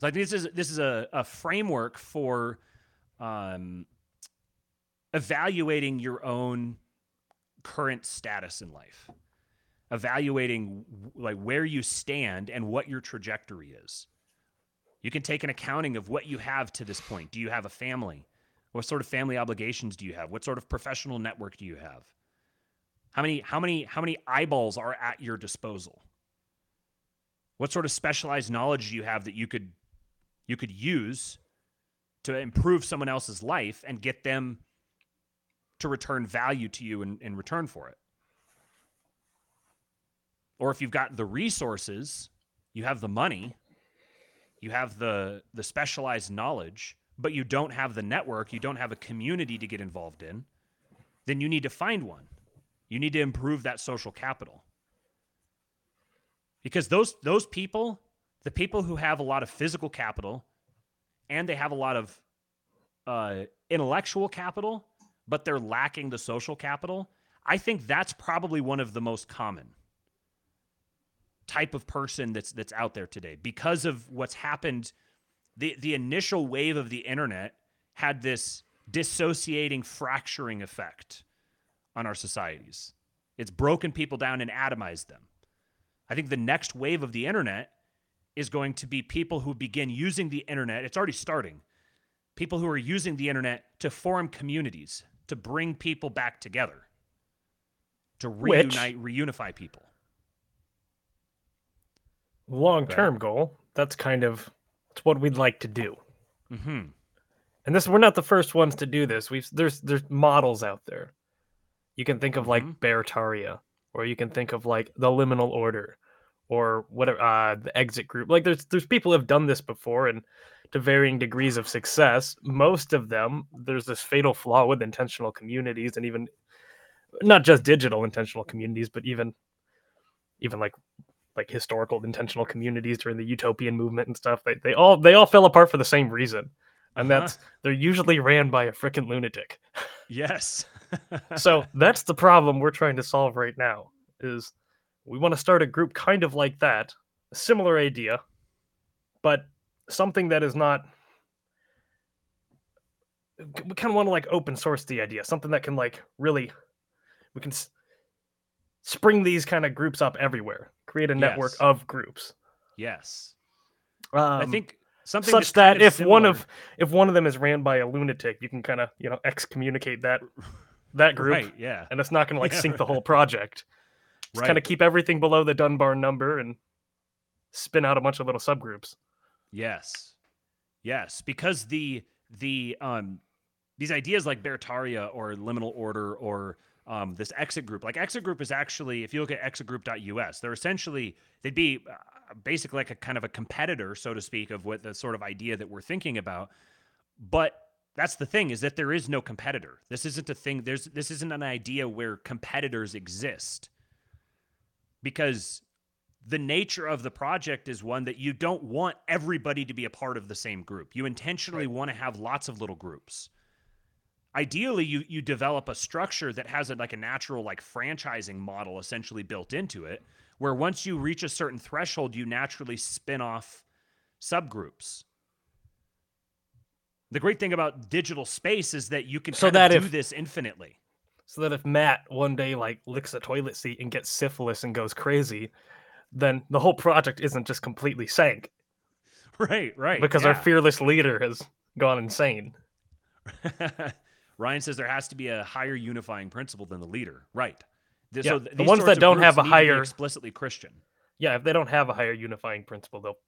So I think this is this is a, a framework for um, evaluating your own current status in life, evaluating like where you stand and what your trajectory is. You can take an accounting of what you have to this point. Do you have a family? What sort of family obligations do you have? What sort of professional network do you have? How many how many how many eyeballs are at your disposal? What sort of specialized knowledge do you have that you could you could use to improve someone else's life and get them to return value to you in, in return for it? Or if you've got the resources, you have the money, you have the the specialized knowledge, but you don't have the network, you don't have a community to get involved in, then you need to find one. You need to improve that social capital because those those people, the people who have a lot of physical capital, and they have a lot of uh, intellectual capital, but they're lacking the social capital. I think that's probably one of the most common type of person that's that's out there today because of what's happened. The the initial wave of the internet had this dissociating, fracturing effect on our societies. It's broken people down and atomized them. I think the next wave of the internet is going to be people who begin using the internet. It's already starting. People who are using the internet to form communities, to bring people back together, to reunite, Which, reunify people. Long term goal. That's kind of it's what we'd like to do. Mm-hmm. And this we're not the first ones to do this. We've there's there's models out there. You can think of mm-hmm. like Beartaria, or you can think of like the liminal order or whatever uh, the exit group like there's there's people have done this before and to varying degrees of success. Most of them there's this fatal flaw with intentional communities and even not just digital intentional communities but even even like like historical intentional communities during the utopian movement and stuff. They, they all they all fell apart for the same reason and uh-huh. that's they're usually ran by a freaking lunatic <laughs> yes so <laughs> that's the problem we're trying to solve right now is we want to start a group kind of like that a similar idea but something that is not we kind of want to like open source the idea something that can like really we can s- spring these kind of groups up everywhere create a network yes. of groups yes um, i think something such that if similar. one of if one of them is ran by a lunatic you can kind of you know excommunicate that that group. Right, yeah. And it's not going to like yeah, sink the <laughs> whole project. Just right. kind of keep everything below the Dunbar number and spin out a bunch of little subgroups. Yes. Yes, because the the um these ideas like Beartaria or liminal order or um, this exit group, like exit group is actually, if you look at exitgroup.us, they're essentially they'd be uh, basically like a kind of a competitor, so to speak, of what the sort of idea that we're thinking about. But that's the thing is that there is no competitor. This isn't a thing. There's this isn't an idea where competitors exist because the nature of the project is one that you don't want everybody to be a part of the same group. You intentionally Right. want to have lots of little groups. Ideally, you you develop a structure that has a, like a natural like franchising model essentially built into it, where once you reach a certain threshold, you naturally spin off subgroups. The great thing about digital space is that you can So that do if- this infinitely. So that if Matt one day like licks a toilet seat and gets syphilis and goes crazy, then the whole project isn't just completely sank Right, right. because our fearless leader has gone insane. <laughs> Ryan says there has to be a higher unifying principle than the leader. Right. Th- Yeah, th- the ones that don't have a need to be higher- explicitly Christian. Yeah, if they don't have a higher unifying principle, they'll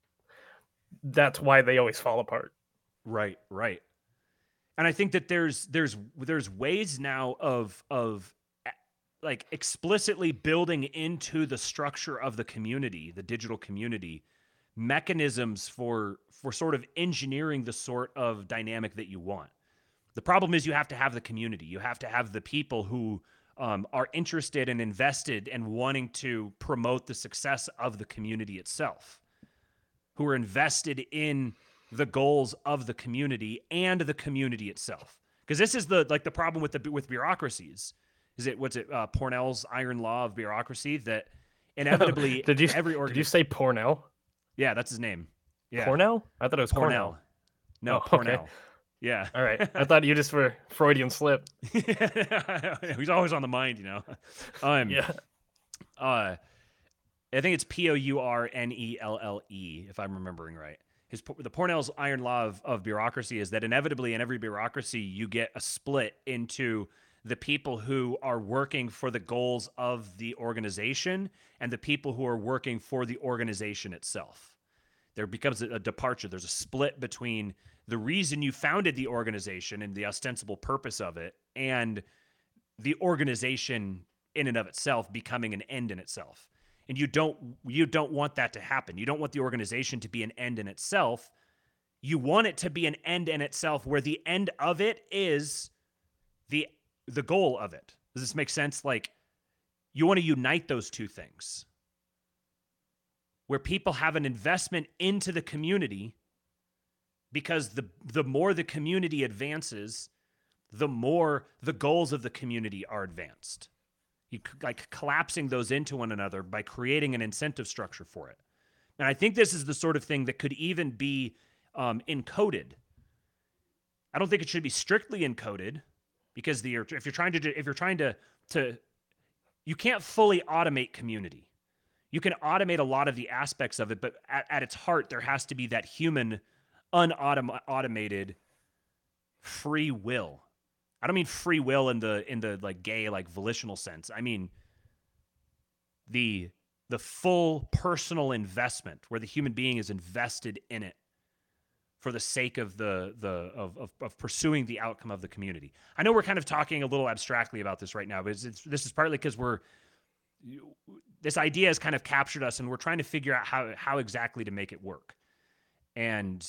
that's why they always fall apart. Right, right. And I think that there's there's there's ways now of of like explicitly building into the structure of the community, the digital community, mechanisms for for sort of engineering the sort of dynamic that you want. The problem is you have to have the community. You have to have the people who um, are interested and invested and wanting to promote the success of the community itself, who are invested in the goals of the community and the community itself. Because this is the like the problem with the with bureaucracies. Is it what's it uh, Pournelle's iron law of bureaucracy that inevitably <laughs> Did you every did you say Pornell? yeah that's his name yeah Pornell? I thought it was Pornell Cornell. no Oh, okay. Yeah All right. <laughs> I thought you just were Freudian slip. <laughs> he's always on the mind you know um Yeah. uh I think it's P O U R N E L L E if I'm remembering right. His the Pournelle's iron law of, of bureaucracy is that inevitably in every bureaucracy you get a split into the people who are working for the goals of the organization and the people who are working for the organization itself. There becomes a, a departure. There's a split between the reason you founded the organization and the ostensible purpose of it and the organization in and of itself becoming an end in itself. And you don't you don't want that to happen. You don't want the organization to be an end in itself. You want it to be an end in itself where the end of it is the the goal of it. Does this make sense? Like you want to unite those two things. Where people have an investment into the community because the the more the community advances the more the goals of the community are advanced. You like collapsing those into one another by creating an incentive structure for it. And i think this is the sort of thing that could even be um, encoded. I don't think it should be strictly encoded because the if you're trying to if you're trying to to you can't fully automate community. You can automate a lot of the aspects of it but at, at its heart there has to be that human unautomated free will I don't mean free will in the in the like gay like volitional sense. I mean the the full personal investment where the human being is invested in it for the sake of the the of of, of pursuing the outcome of the community. I know we're kind of talking a little abstractly about this right now, but it's, it's, this is partly because we're this idea has kind of captured us, and we're trying to figure out how how exactly to make it work. And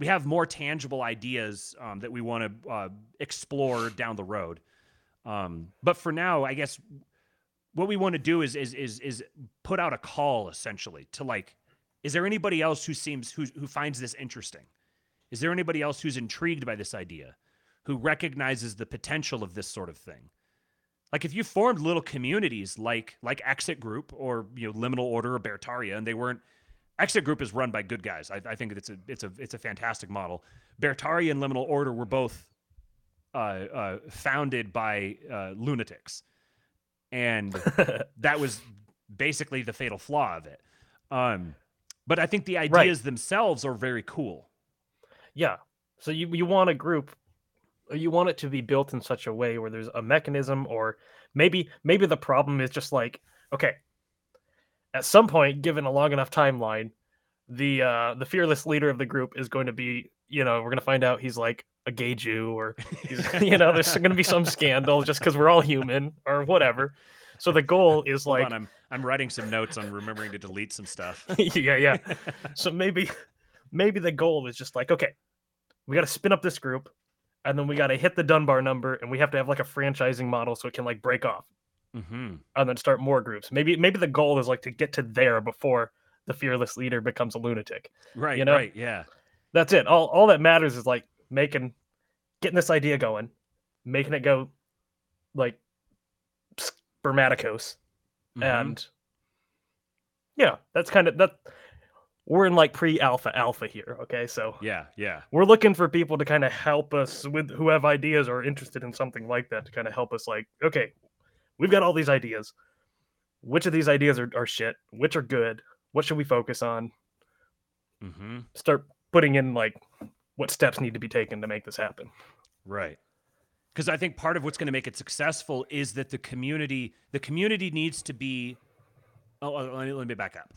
we have more tangible ideas um, that we want to uh, explore down the road. Um, but for now, I guess what we want to do is is is is put out a call essentially to like, is there anybody else who seems who who finds this interesting? Is there anybody else who's intrigued by this idea, who recognizes the potential of this sort of thing? Like if you formed little communities like like Exit Group or you know Liminal Order or Beartaria, and they weren't Exit Group is run by good guys. I, I think it's a it's a it's a fantastic model. Beartaria and Liminal Order were both uh, uh, founded by uh, lunatics, and <laughs> that was basically the fatal flaw of it. Um, but I think the ideas themselves are very cool. Yeah. So you you want a group you want it to be built in such a way where there's a mechanism or maybe maybe the problem is just like okay at some point, given a long enough timeline, the uh the fearless leader of the group is going to be, you know, we're gonna find out he's like a gay Jew or he's, <laughs> you know, there's gonna be some scandal just because we're all human or whatever. So the goal <laughs> is like on, I'm I'm writing some notes on remembering to delete some stuff. <laughs> yeah, yeah. So maybe maybe the goal is just like, okay, we got to spin up this group, and then we got to hit the Dunbar number, and we have to have like a franchising model so it can like break off, hmm and then start more groups. Maybe maybe the goal is like to get to there before the fearless leader becomes a lunatic. Right, You know? right, yeah. That's it. All all that matters is like making getting this idea going, making it go like spermatikos, Mhm. and yeah, that's kind of that. We're in like pre-alpha alpha here, okay? So yeah, yeah. we're looking for people to kind of help us with who have ideas or are interested in something like that to kind of help us like okay we've got all these ideas which of these ideas are, are shit which are good what should we focus on hmm start putting in like what steps need to be taken to make this happen Right. Because I think part of what's going to make it successful is that the community, the community needs to be. Oh, oh, let me, let me back up.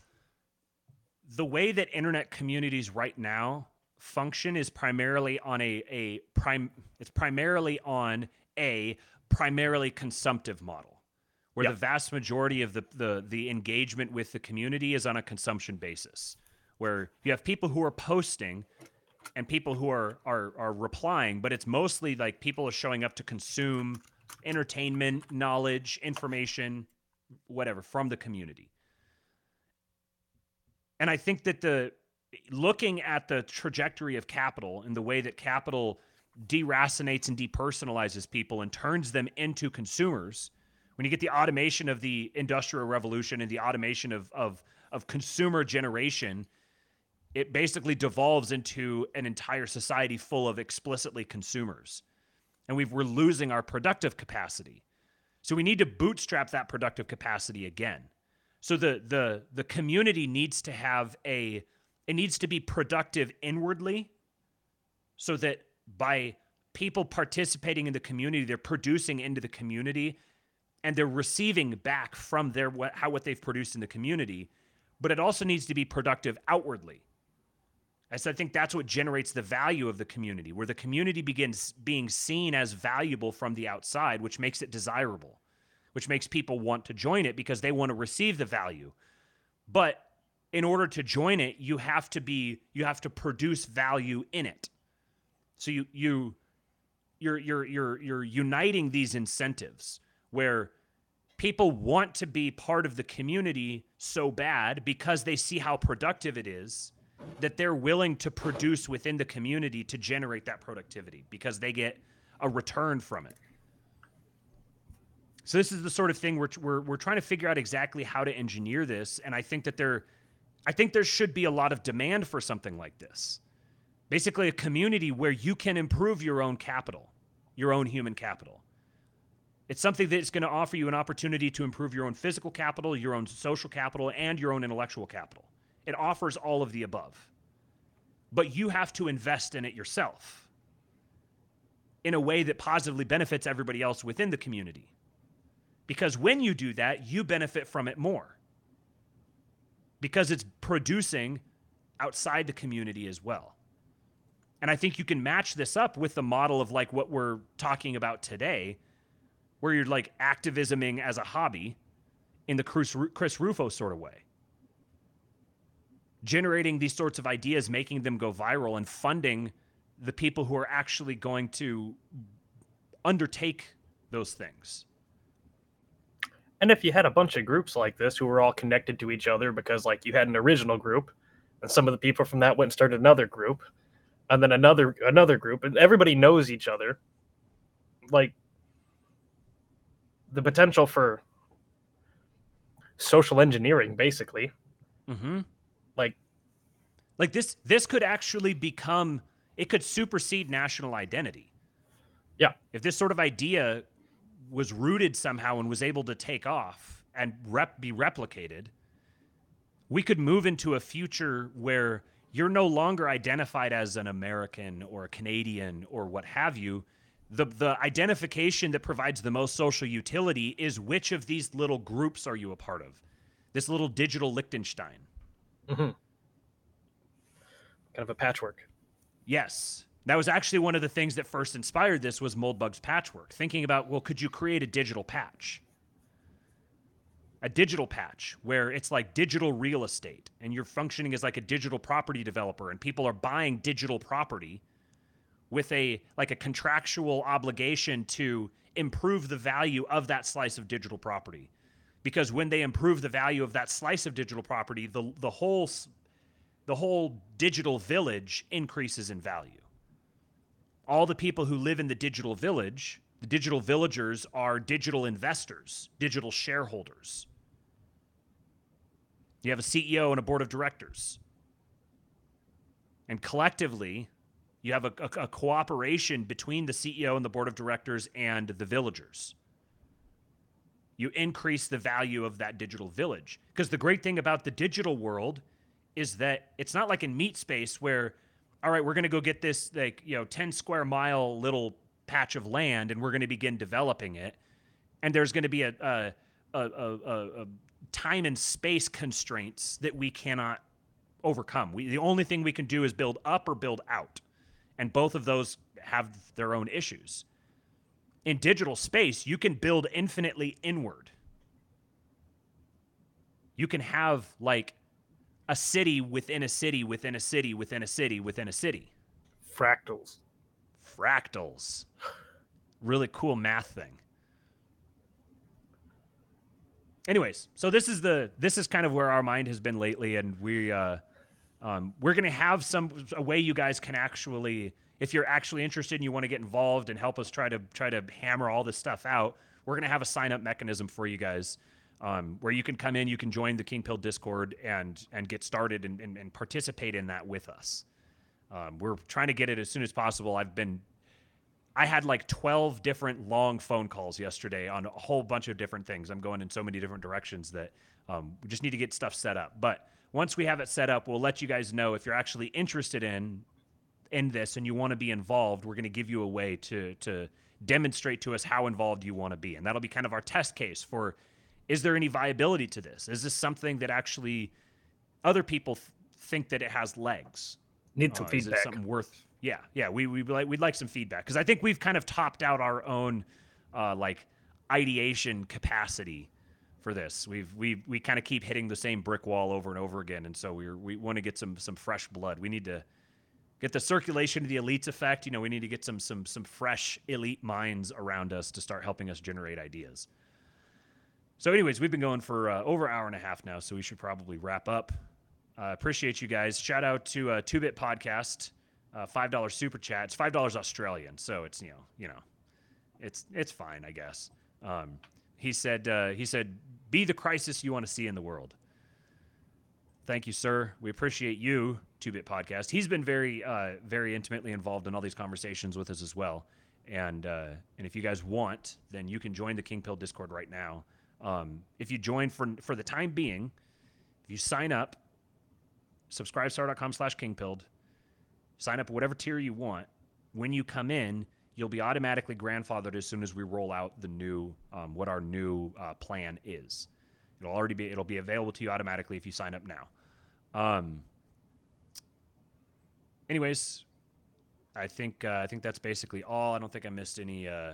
The way that internet communities right now function is primarily on a a prime. It's primarily on a primarily consumptive model, where Yeah. the vast majority of the, the the engagement with the community is on a consumption basis, where you have people who are posting and people who are are are replying, but it's mostly like people are showing up to consume entertainment, knowledge, information, whatever from the community. And I think that the looking at the trajectory of capital and the way that capital deracinates and depersonalizes people and turns them into consumers, when you get the automation of the industrial revolution and the automation of of of consumer generation, it basically devolves into an entire society full of explicitly consumers. And we've, we're losing our productive capacity. So we need to bootstrap that productive capacity again. So the the the community needs to have a it needs to be productive inwardly so that by people participating in the community they're producing into the community and they're receiving back from their what how what they've produced in the community but it also needs to be productive outwardly as I think that's what generates the value of the community, where the community begins being seen as valuable from the outside, which makes it desirable, which makes people want to join it because they want to receive the value. But in order to join it, you have to be you have to produce value in it. So you you you're you're you're you're uniting these incentives where people want to be part of the community so bad because they see how productive it is that they're willing to produce within the community to generate that productivity because they get a return from it. So this is the sort of thing we're, we're, we're trying to figure out exactly how to engineer this, and I think that there, I think there should be a lot of demand for something like this. Basically, a community where you can improve your own capital, your own human capital. It's something that's going to offer you an opportunity to improve your own physical capital, your own social capital, and your own intellectual capital. It offers all of the above. But you have to invest in it yourself in a way that positively benefits everybody else within the community. Because when you do that, you benefit from it more. Because it's producing outside the community as well. And I think you can match this up with the model of like what we're talking about today, where you're like activisming as a hobby in the Chris, Chris Rufo sort of way generating these sorts of ideas, making them go viral, and funding the people who are actually going to undertake those things. and if you had a bunch of groups like this who were all connected to each other because like you had an original group and some of the people from that went and started another group and then another another group and everybody knows each other like the potential for social engineering basically Mm-hmm. like Like this, this could actually become. It could supersede national identity. Yeah. If this sort of idea was rooted somehow and was able to take off and rep, be replicated, we could move into a future where you're no longer identified as an American or a Canadian or what have you. The, the identification that provides the most social utility is which of these little groups are you a part of? this little digital Liechtenstein. hmm Kind of a patchwork. Yes. That was actually one of the things that first inspired this was Moldbug's patchwork. Thinking about, well, could you create a digital patch? A digital patch where it's like digital real estate and you're functioning as like a digital property developer and people are buying digital property with a like a contractual obligation to improve the value of that slice of digital property. Because when they improve the value of that slice of digital property, the the whole the whole digital village increases in value. All the people who live in the digital village, the digital villagers are digital investors, digital shareholders. You have a CEO and a board of directors. And collectively, you have a, a, a cooperation between the CEO and the board of directors and the villagers. You increase the value of that digital village. Because the great thing about the digital world is that it's not like in meat space where, all right, we're going to go get this like you know 10 square mile little patch of land and we're going to begin developing it, and there's going to be a a, a, a, time and space constraints that we cannot overcome. We the only thing we can do is build up or build out, and both of those have their own issues. In digital space, you can build infinitely inward. You can have like a city within a city within a city within a city within a city. Fractals. Fractals. <laughs> Really cool math thing. Anyways, so this is the this is kind of where our mind has been lately, and we uh, um, we're gonna have some a way you guys can actually, if you're actually interested and you want to get involved and help us try to try to hammer all this stuff out, we're gonna have a sign up mechanism for you guys um, where you can come in, you can join the Kingpilled Discord and and get started and, and, and participate in that with us. Um, we're trying to get it as soon as possible. I've been, I had like 12 different long phone calls yesterday on a whole bunch of different things. I'm going in so many different directions that um, we just need to get stuff set up. But once we have it set up, we'll let you guys know if you're actually interested in in this and you want to be involved. We're going to give you a way to to demonstrate to us how involved you want to be, and that'll be kind of our test case for is there any viability to this? Is this something that actually other people th- think that it has legs? Need some Uh, is it something worth? Yeah, yeah. We we like we'd like some feedback because I think we've kind of topped out our own uh, like ideation capacity for this. We've we we kind of keep hitting the same brick wall over and over again, and so we we want to get some some fresh blood. We need to get the circulation of the elites effect. You know, we need to get some some some fresh elite minds around us to start helping us generate ideas. So, anyways, we've been going for uh, over an hour and a half now, so we should probably wrap up. Uh, appreciate you guys. Shout out to uh, Two Bit Podcast, uh, five dollars super chat. It's five dollars Australian, so it's you know you know, it's it's fine, I guess. Um, he said uh, he said be the crisis you want to see in the world. Thank you, sir. We appreciate you, Two Bit Podcast. He's been very uh, very intimately involved in all these conversations with us as well. And uh, and if you guys want, then you can join the Kingpilled Discord right now. Um, if you join for for the time being, if you sign up, subscribestar.com slash kingpilled, sign up whatever tier you want. When you come in, you'll be automatically grandfathered as soon as we roll out the new um, what our new uh, plan is. It'll already be it'll be available to you automatically if you sign up now. Um, anyways, I think uh, I think that's basically all. I don't think I missed any uh,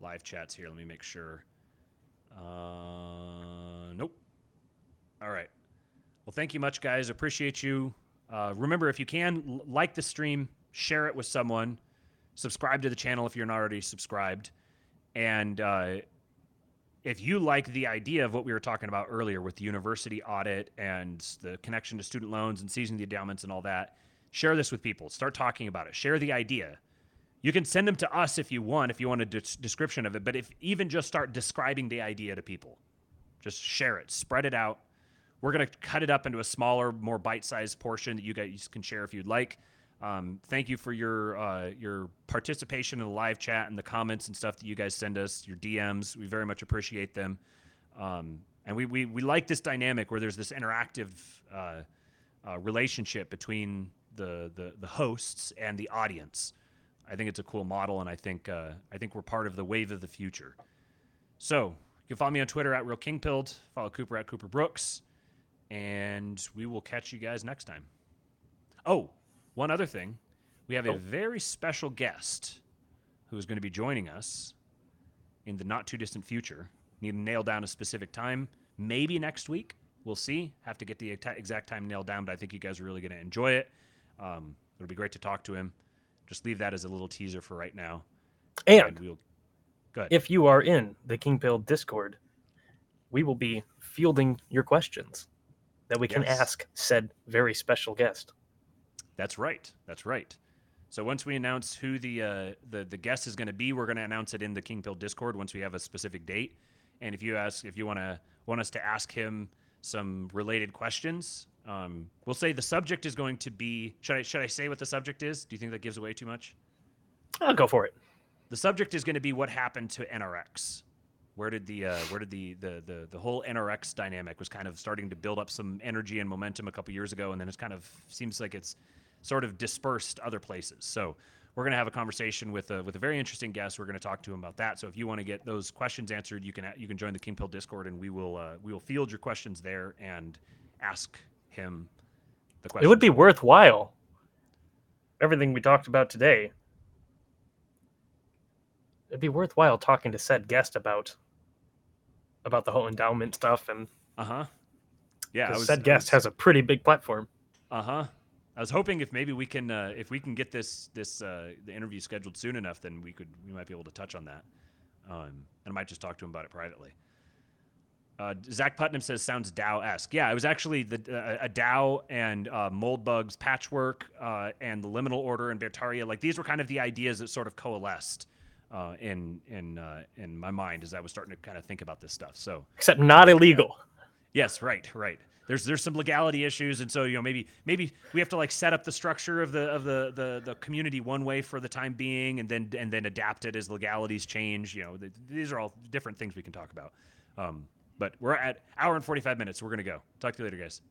live chats here. Let me make sure. Uh, nope. All right. Well, thank you much, guys. Appreciate you. Uh, remember, if you can, like the stream, share it with someone, subscribe to the channel if you're not already subscribed, and uh, if you like the idea of what we were talking about earlier with the university audit and the connection to student loans and seizing the endowments and all that, share this with people. Start talking about it. Share the idea. You can send them to us if you want, if you want a des- description of it. But if even just start describing the idea to people, just share it, spread it out. We're gonna cut it up into a smaller, more bite-sized portion that you guys can share if you'd like. Um, thank you for your uh, your participation in the live chat and the comments and stuff that you guys send us, your DMs. We very much appreciate them. Um, and we, we we like this dynamic where there's this interactive uh, uh, relationship between the, the the hosts and the audience. I think it's a cool model, and I think uh, I think we're part of the wave of the future. So You can follow me on Twitter at Real Kingpilled. Follow Cooper at Cooper Brooks. And we will catch you guys next time. Oh, one other thing. We have a Oh. very special guest who is going to be joining us in the not too distant future. Need to nail down a specific time. Maybe next week. We'll see. Have to get the exact time nailed down, but I think you guys are really going to enjoy it. Um, it'll be great to talk to him. Just leave that as a little teaser for right now. And we'll go ahead. if you are in the Kingpilled Discord, we will be fielding your questions that we can Yes. ask said very special guest. That's right. That's right. So once we announce who the uh, the the guest is going to be, we're going to announce it in the Kingpilled Discord once we have a specific date. And if you ask, if you want to want us to ask him some related questions, um, we'll say the subject is going to be. Should I should I say what the subject is? Do you think that gives away too much? I'll go for it. The subject is going to be what happened to NRX. Where did the uh, where did the, the the the whole NRX dynamic was kind of starting to build up some energy and momentum a couple years ago, and then it's kind of seems like it's sort of dispersed other places. So we're going to have a conversation with a with a very interesting guest. We're going to talk to him about that. So if you want to get those questions answered, you can you can join the Kingpilled Discord, and we will uh, we will field your questions there and ask him the questions. It would be worthwhile. Everything we talked about today. It'd be worthwhile talking to said guest about about the whole endowment stuff and uh huh. Yeah, was, said guest has a pretty big platform. Uh huh. I was hoping if maybe we can uh, if we can get this this uh, the interview scheduled soon enough, then we could we might be able to touch on that. Um, and I might just talk to him about it privately. Uh, Zach Putnam says sounds DAO esque. Yeah, it was actually the uh, a DAO and uh, Moldbugs patchwork uh, and the liminal order and Beartaria. Like these were kind of the ideas that sort of coalesced uh, in in uh, in my mind as I was starting to kind of think about this stuff. So Except not illegal. Yes, right, right. There's there's some legality issues, and so you know maybe maybe we have to like set up the structure of the of the the, the community one way for the time being, and then and then adapt it as legalities change. You know, th these are all different things we can talk about. Um, but we're at hour and 45 minutes. We're gonna go. Talk to you later, guys.